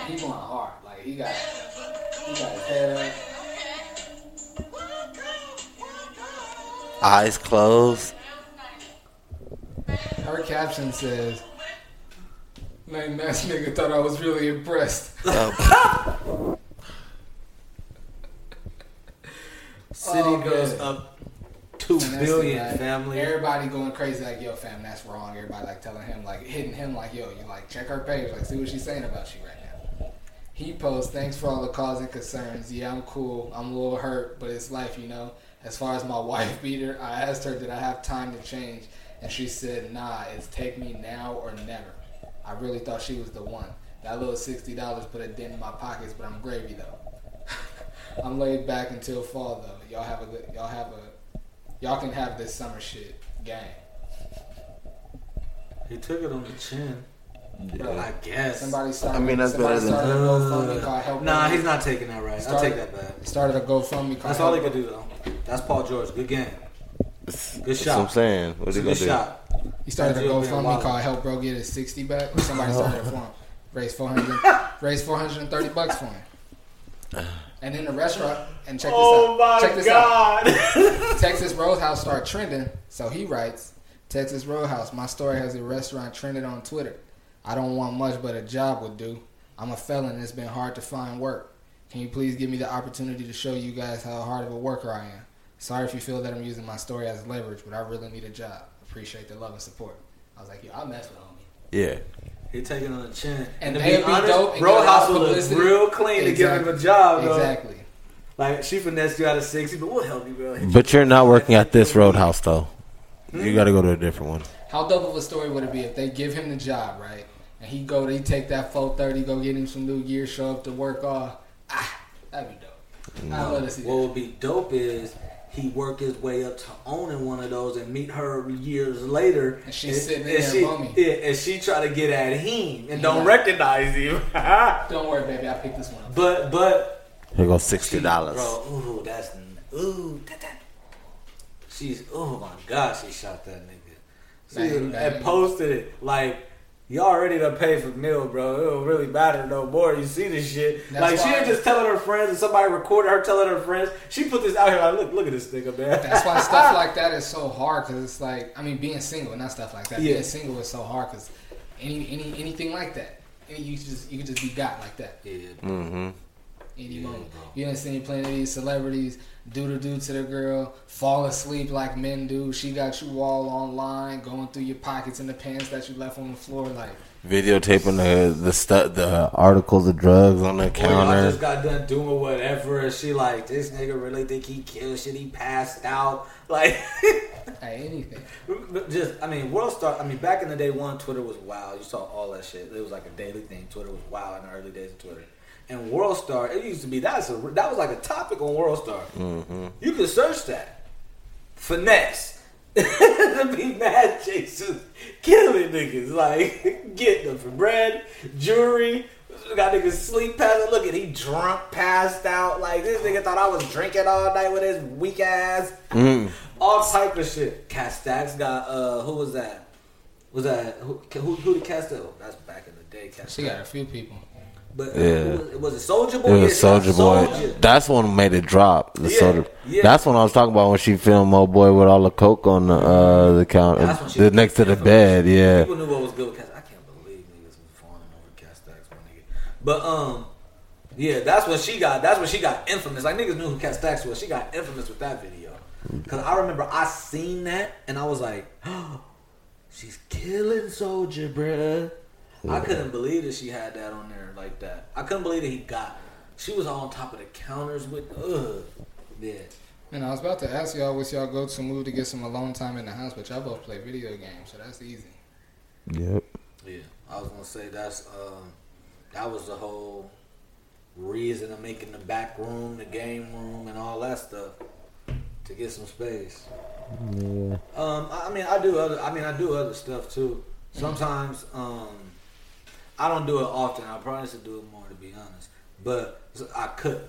He going hard. Like he got, he got his head Eyes closed. Her caption says, "Lame ass nigga thought I was really impressed." Oh. City Oh, goes man. up two billion like, family. Everybody going crazy like, "Yo, fam, that's wrong." Everybody like telling him, like hitting him, like, "Yo, you like check her page, like see what she's saying about you right now." He posts, "Thanks for all the calls and concerns. Yeah, I'm cool. I'm a little hurt, but it's life, you know." As far as my wife beater, I asked her, "Did I have time to change?" And she said, "Nah, it's take me now or never." I really thought she was the one. That little sixty dollars put a dent in my pockets, but I'm gravy though. I'm laid back until fall though. Y'all have a good. Y'all have a. Y'all can have this summer shit, gang. He took it on the chin. Bro, I guess. Somebody started. I mean, that's somebody better than- started a uh, GoFundMe called Help. Nah, he's not taking that right. I'll take that back. Started a GoFundMe called. That's all he Help could do though. That's Paul George. Good game. Good shot. That's what I'm saying. What It's are a good do? shot. He started a That's it, man. GoFundMe called Help Bro Get His 60 back. Somebody started it for him. Raised 400, raised 430 bucks for him. And in the restaurant, and check this Oh out. my check this god. out. Texas Roadhouse start trending. So he writes, Texas Roadhouse, my story has a restaurant trended on Twitter. I don't want much, but a job would do. I'm a felon and it's been hard to find work. Can you please give me the opportunity to show you guys how hard of a worker I am? Sorry if you feel that I'm using my story as leverage, but I really need a job. Appreciate the love and support. I was like, yo, I mess with homie. Yeah. He taking on the chin. And to they'd be dope and get Roadhouse of would look real clean to give him a job though. Exactly. Like she finessed you out of sixty, but we'll help you, girl. But you're not working at this roadhouse though. You got to go to a different one. How dope of a story would it be if they give him the job, right? And he go, he take that 430, go get him some new gear, show up to work all. Ah, that'd be dope. I love to see What that. would be dope is he work his way up to owning one of those and meet her years later. And she's sitting in there she, bummy. Yeah, and she try to get at him and don't Yeah. recognize him. Don't worry, baby, I picked this one up. but but Here goes sixty dollars. Bro, ooh, that's ooh, that, that. She's oh my god, she shot that nigga. She Bang, bang. and posted it like. You already done paid for the meal, bro. It don't really matter no more. You see this shit. That's like she why- ain't just telling her friends and somebody recorded her telling her friends. She put this out here like, look, look at this nigga, man. That's why stuff like that is so hard because it's like, I mean, being single, not stuff like that. Yeah. Being single is so hard because any, any anything like that, you just you can just be got like that. Yeah. Mm-hmm. Any moment. You done seen plenty of these celebrities do the do to the girl, fall asleep like men do. She got you all online, going through your pockets and the pants that you left on the floor. Like, Videotaping the the stu- the articles of drugs on the Or y'all counter. just got done doing whatever, and she like, this nigga really think he killed shit. He passed out. Like, hey, anything. just I mean, World Star. I mean, back in the day, one Twitter was wild. You saw all that shit. It was like a daily thing. Twitter was wild in the early days of Twitter. And World Star, it used to be that's a that was like a topic on World Star. You could search that. Finesse. to be mad chasers, killing niggas, like getting them for bread, jewelry. Got niggas sleep past. Look at he drunk, passed out. Like this nigga thought I was drinking all night with his weak ass. Mm. All type of shit. Kat Stacks got uh who was that? Was that who who, who did Kat Stacks? Oh, that's back in the day. Kat She got a few people. But uh, Yeah. was, it was it Soulja Boy. It was Soulja Boy. That's one made it drop. The Yeah, Soulja- yeah. That's one I was talking about when she filmed Mo Boy with all the coke on the uh, the counter, That's when she the, next to the bed. Yeah. People knew what was good with Kat. I can't believe niggas was fawning over Kat Stacks, my nigga. But um, yeah, that's what she got. That's what she got infamous. Like niggas knew who Kat Stacks was. She got infamous with that video. Cause I remember I seen that and I was like, she's killing Soulja, bruh. I couldn't believe that she had that on there like that. I couldn't believe that he got She was on top of the counters with ugh. Yeah. And I was about to ask y'all what's y'all go to move to get some alone time in the house, but y'all both play video games, so that's easy. Yep. Yeah. I was gonna say that's um that was the whole reason of making the back room, the game room, and all that stuff to get some space. Yeah. Um, I I mean, I do other. I mean, I do other stuff too. Sometimes, um, I don't do it often. I promise to do it more, to be honest. But I cook.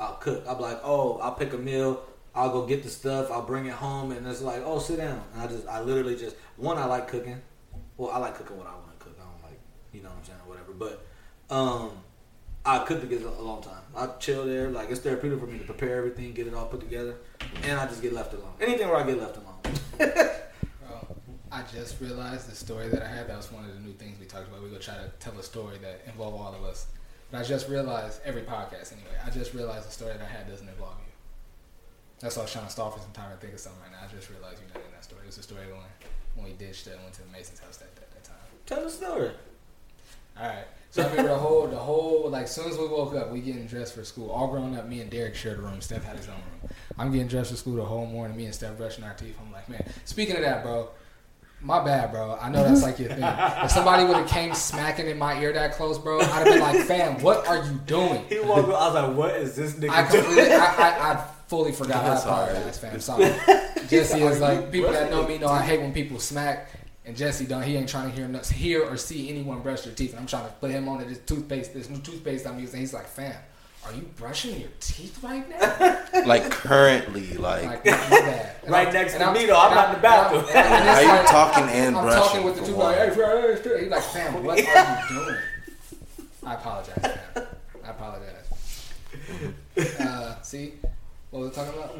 I'll cook. Be like, oh, I'll pick a meal. I'll go get the stuff. I'll bring it home, and it's like, oh, sit down. And I just, I literally just one. I like cooking. Well, I like cooking what I want to cook. I don't like, you know what I'm saying, or whatever. But, um, I cook to get a long time. I chill there. Like it's therapeutic for me to prepare everything, get it all put together, and I just get left alone. Anything where I get left alone. I just realized the story that I had. That was one of the new things we talked about. We go try to tell a story that involve all of us. But I just realized every podcast anyway. I just realized the story that I had doesn't involve you. That's why I was trying to stall for some time to think of something right now. I just realized you're not in that story. It was the story when when we ditched it and went to the Mason's house that that, that time. Tell the story. All right. So I remember the whole, the whole, like, as soon as we woke up, we getting dressed for school. All grown up, me and Derek shared a room. Steph had his own room. I'm getting dressed for school the whole morning. Me and Steph brushing our teeth. I'm like, man. Speaking of that, bro, my bad, bro. I know that's like your thing. If somebody would have came smacking in my ear that close, bro, I'd have been like, fam, what are you doing? He walked. up, I was like, "What is this nigga I doing?" completely, I, I, I fully forgot. I That's all right. apologize, fam. Sorry. Jesse is like people that know me know I hate when people smack. And Jesse don't. He ain't trying to hear no- hear or see anyone brush their teeth. And I'm trying to put him on to this toothpaste, this new toothpaste I'm using. He's like, fam, are you brushing your teeth right now? Like currently, like, Like, my bad. And Right I'm- next and to me, though. I'm and not in the bathroom. and- and it's How you talking and brushing? I'm talking with the two toothpaste. Hey, one? hey. He's like, fam, what are you doing? I apologize, fam. I apologize. Uh, see, what was I talking about?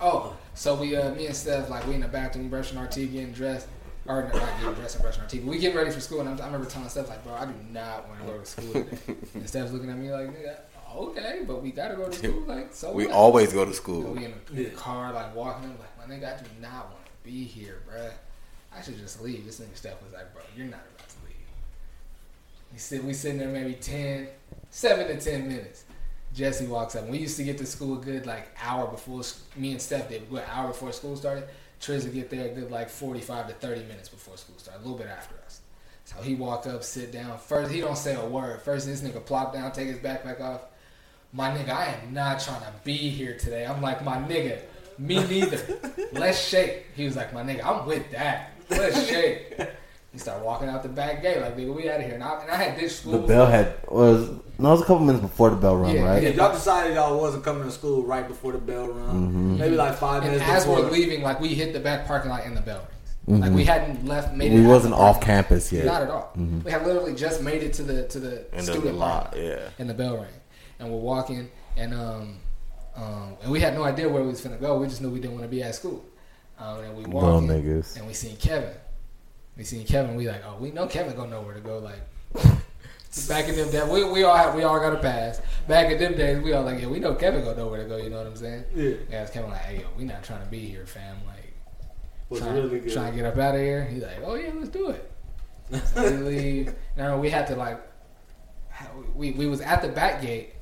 Oh, so we, uh, me and Steph, like, we in the bathroom brushing our teeth, getting dressed. Or not getting dressed and brushing our teeth. We getting ready for school, and I'm, I remember telling Steph, like, bro, I do not want to go to school today. and Steph's looking at me like, nigga, okay, but we gotta go to school. Like, so we what? always go to So school. we in the, in the car, like walking. I'm like, my nigga, I do not want to be here, bruh. I should just leave. This nigga Steph was like, bro, you're not about to leave. We sit, we sitting there maybe 10, 7 to 10 minutes. Jesse walks up. We used to get to school a good like hour before me and Steph did. A good hour before school started. Triz would get there a good like 45 to 30 minutes before school started, a little bit after us. So he walk up, sit down. First, he don't say a word. First, this nigga plop down, take his backpack off. My nigga, I am not trying to be here today. I'm like, my nigga, me neither. Let's shake. He was like, my nigga, I'm with that. Let's shake. He started walking out the back gate like, nigga, we out of here. And I, and I had ditched school. The bell had was no, it was a couple minutes before the bell rung, Yeah, right? Yeah, y'all decided y'all wasn't coming to school right before the bell rung. Maybe like five And minutes as before. we're leaving, like we hit the back parking lot and the bell rings. Like we hadn't left, made it. We wasn't off parking campus yet. Not at all. We had literally just made it to the to the In the student lot, parking yeah. And the bell rang, and we're walking, and um, um, and we had no idea where we was gonna go. We just knew we didn't want to be at school. Um, and we Bum walking, niggas. and we seen Kevin. We seen Kevin. We like, oh, we know Kevin gonna know where to go. Like back in them days, we, we all have, we all got a pass. Back in them days, we all like, yeah, we know Kevin gonna know where to go. You know what I'm saying? Yeah. Yeah, it's Kevin like, hey, yo, we not trying to be here, fam. Like, was trying, really good. trying to get up out of here. He's like, oh yeah, let's do it. So we leave. No, we had to like, we we was at the back gate,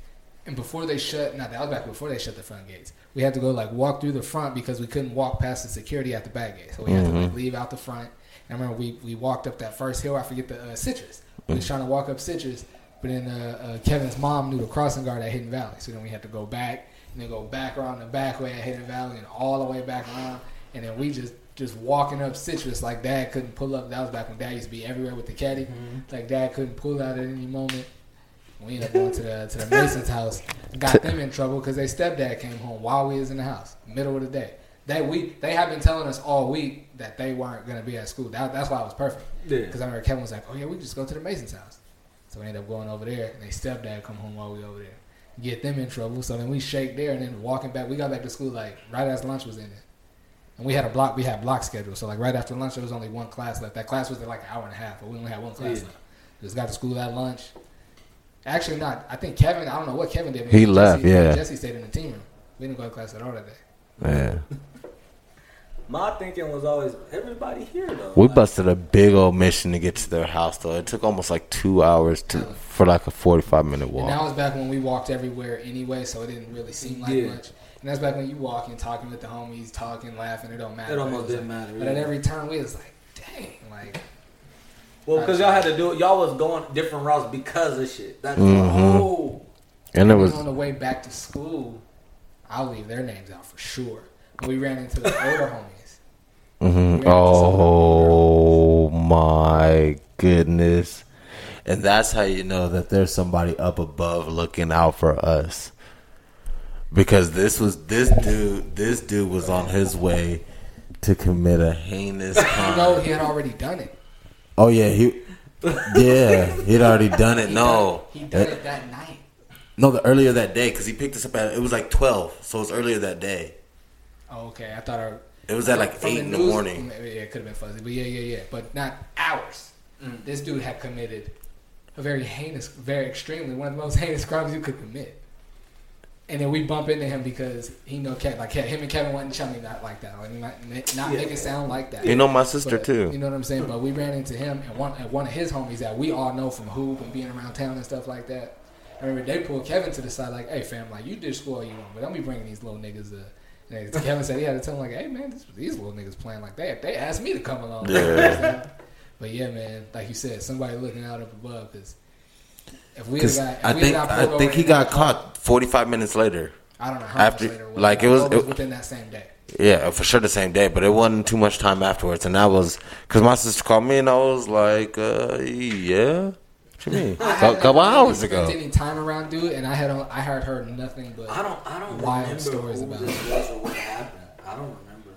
and before they shut, not that was back before they shut the front gates. We had to go like walk through the front because we couldn't walk past the security at the back gate. So we had to like mm-hmm. leave out the front. I remember we we walked up that first hill. I forget the uh, citrus. We was trying to walk up citrus, but then uh, uh, Kevin's mom knew the crossing guard at Hidden Valley. So then we had to go back and then go back around the back way at Hidden Valley and all the way back around. And then we just just walking up citrus like dad couldn't pull up. That was back when dad used to be everywhere with the caddy. Like dad couldn't pull out at any moment. We ended up going to the to the Mason's house. Got them in trouble because their stepdad came home while we was in the house, middle of the day. They we they have been telling us all week that they weren't gonna be at school. That, that's why it was perfect. Yeah. Because I remember Kevin was like, "Oh yeah, we just go to the Mason's house." So we ended up going over there, and they stepdad come home while we over there, get them in trouble. So then we shake there, and then walking back, we got back to school like right as lunch was ending. And we had a block, we had block schedule. So like right after lunch, there was only one class left. That class was like an hour and a half, but we only had one class Yeah. left. Just got to school at lunch. Actually, not. I think Kevin. I don't know what Kevin did. He Jesse- left, yeah. Jesse stayed in the team room. We didn't go to class at all that day. Yeah. my thinking was always everybody here though. We Like, busted a big old mission to get to their house though. It took almost like two hours to for like a forty five minute walk. And that walk. was back when we walked everywhere anyway, so it didn't really seem like Yeah. much. And that's back when you walk walking, talking with the homies, talking, laughing. It don't matter. It almost was didn't like- matter, But at every turn, we was like, dang, like Well, because y'all had to do it. Y'all was going different routes because of shit. That's Mhm. oh. And it was on the way back to school, I'll leave their names out for sure. We ran into the older homies. Mhm. Oh my goodness. And that's how you know that there's somebody up above looking out for us. Because this was this dude this dude was on his way to commit a heinous crime. No, he had already done it. Oh yeah, he Yeah, he'd already done it. No. he done it that night. No, the earlier that day because he picked us up at it was like twelve, so it was earlier that day. Oh, okay. I thought our, It was at like from eight in the news- morning. Yeah, it could have been fuzzy, but yeah, yeah, yeah. But not hours. This dude had committed a very heinous, very extremely one of the most heinous crimes you could commit. And then we bump into him because he know Kevin, like him and Kevin wasn't chummy, not like that, like not, not make it sound like that. You know my sister But, too. You know what I'm saying? But we ran into him and one and one of his homies that we all know from hoop and being around town and stuff like that. I remember they pulled Kevin to the side like, "Hey fam, like you did score you want, but don't be bringing these little niggas." Uh, and Kevin said he had to tell him like, "Hey man, this, these little niggas playing like that. They asked me to come along." Yeah. but yeah, man, like you said, somebody looking out up above because if we got, if I we think got I think he got caught forty five minutes later. I don't know how after- much later. It like, was. it was- it- within that same day. Yeah, for sure the same day, but it wasn't too much time afterwards. And that was because my sister called me, and I was like, uh, "Yeah, what you mean? I A hadn't couple really hours spent ago." Any time around dude, and I had on, I heard heard nothing but I don't. I don't Wild remember stories about this it. was or what happened. I don't remember.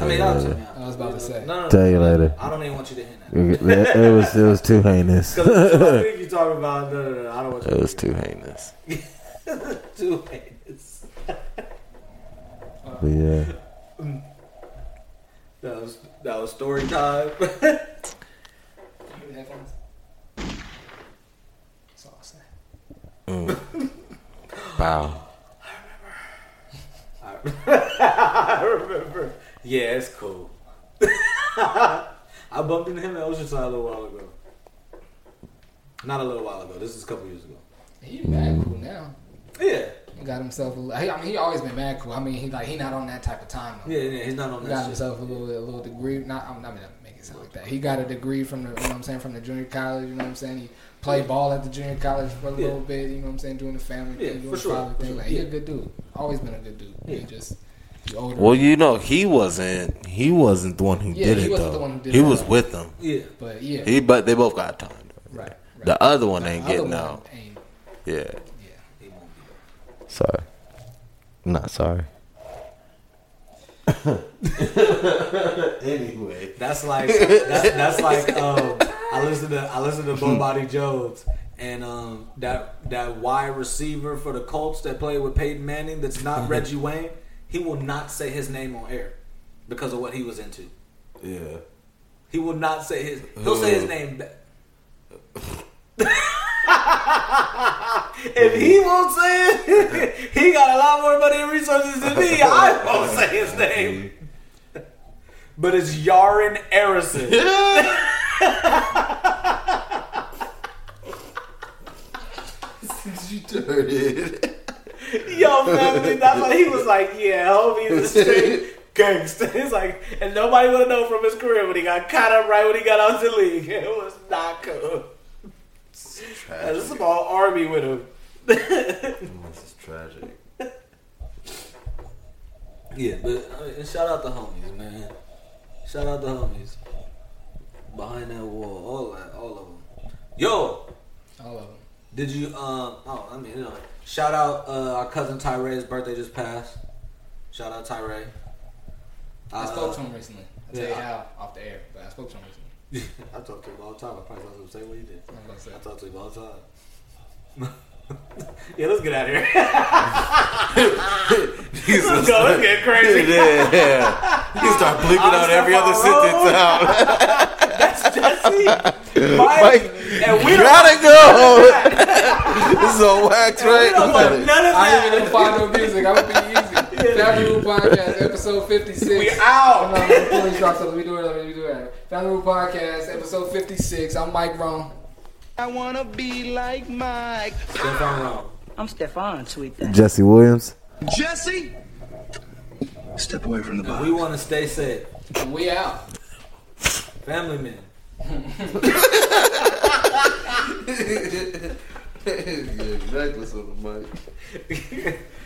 I mean, I'll tell. I was about to say. No, no, Tell no. you later. I don't even want you to hint that. It, it was it was too heinous. Because I think you talking about. No, no, no. I don't want you. It was too heinous. too heinous. But yeah, That was that was story time. Headphones? That's all I'll say. Mm. wow. I remember. I remember. Yeah, it's cool. I bumped into him at Oceanside a little while ago. Not a little while ago. This is a couple years ago. He mad cool now. Yeah. He got himself. A, little- he, I mean, he always been mad cool. I mean, he like he not on that type of time. Though. Yeah, yeah. He's not on He that got shit. himself a little a little degree. Not I mean, not make it sound like that. He got a degree from the you know what I'm saying from the junior college. You know what I'm saying. He played ball at the junior college for a Yeah. little bit. You know what I'm saying, doing the family Yeah, thing, doing for the sure, father for thing. sure. Like he a good dude. Always been a good dude. He Yeah. just he older. Well, you know, he wasn't. He wasn't the one who Yeah, did he it though. the one who did he it, was though. with them. Yeah. but yeah, He, but they both got time. right. right. The other one ain't other getting one out. ain't- Yeah. Yeah. He won't Sorry. Not sorry. anyway. That's like that's, that's like um, I listen to I listen to Bomani Jones and um, that that wide receiver for the Colts that played with Peyton Manning that's not Reggie Wayne. He will not say his name on air because of what he was into. Yeah. He will not say his. He'll say his name. if he won't say it, he got a lot more money and resources than me. I won't say his name. But it's Marvin Harrison. You dirty. Yo, family, that's why he was like, yeah, homie is a straight gangster. He's like, and nobody would have known from his career when he got caught up right when he got out the league. It was not cool. Had a small army with him. This is tragic. Yeah, but I mean, shout out the homies, man. Shout out the homies behind that wall, all all of them. Yo, All of them. did you? Um, oh, I mean, you know, shout out uh, our cousin Tyre's birthday just passed. Shout out Tyre. I Uh, spoke to him recently. I'll tell you how off the air, but I spoke to him recently. I talk to him all the time. I probably talk to him the same way you did. Say. I talk to him all the time. yeah, let's get out of here. let's go. Let's get crazy. yeah, yeah. You start bleeping I'll out every other on sentence out. That's Jesse. Mike, and we Gotta go. this is a wax, we right? don't want none of that. I ain't that. even find no music. I'm gonna be easy. Family Room Podcast, episode 56. We out. Hold on, let me police drop something. Let me do it. Let me do it. Family Room Podcast, episode 56. I'm Mike Rome. I wanna be like Mike. Stefan Wrong. I'm Stefan, sweet thing. Jesse Williams. Jesse, step away from the We want to stay safe. And we out. Family man. yeah, necklace on the mic.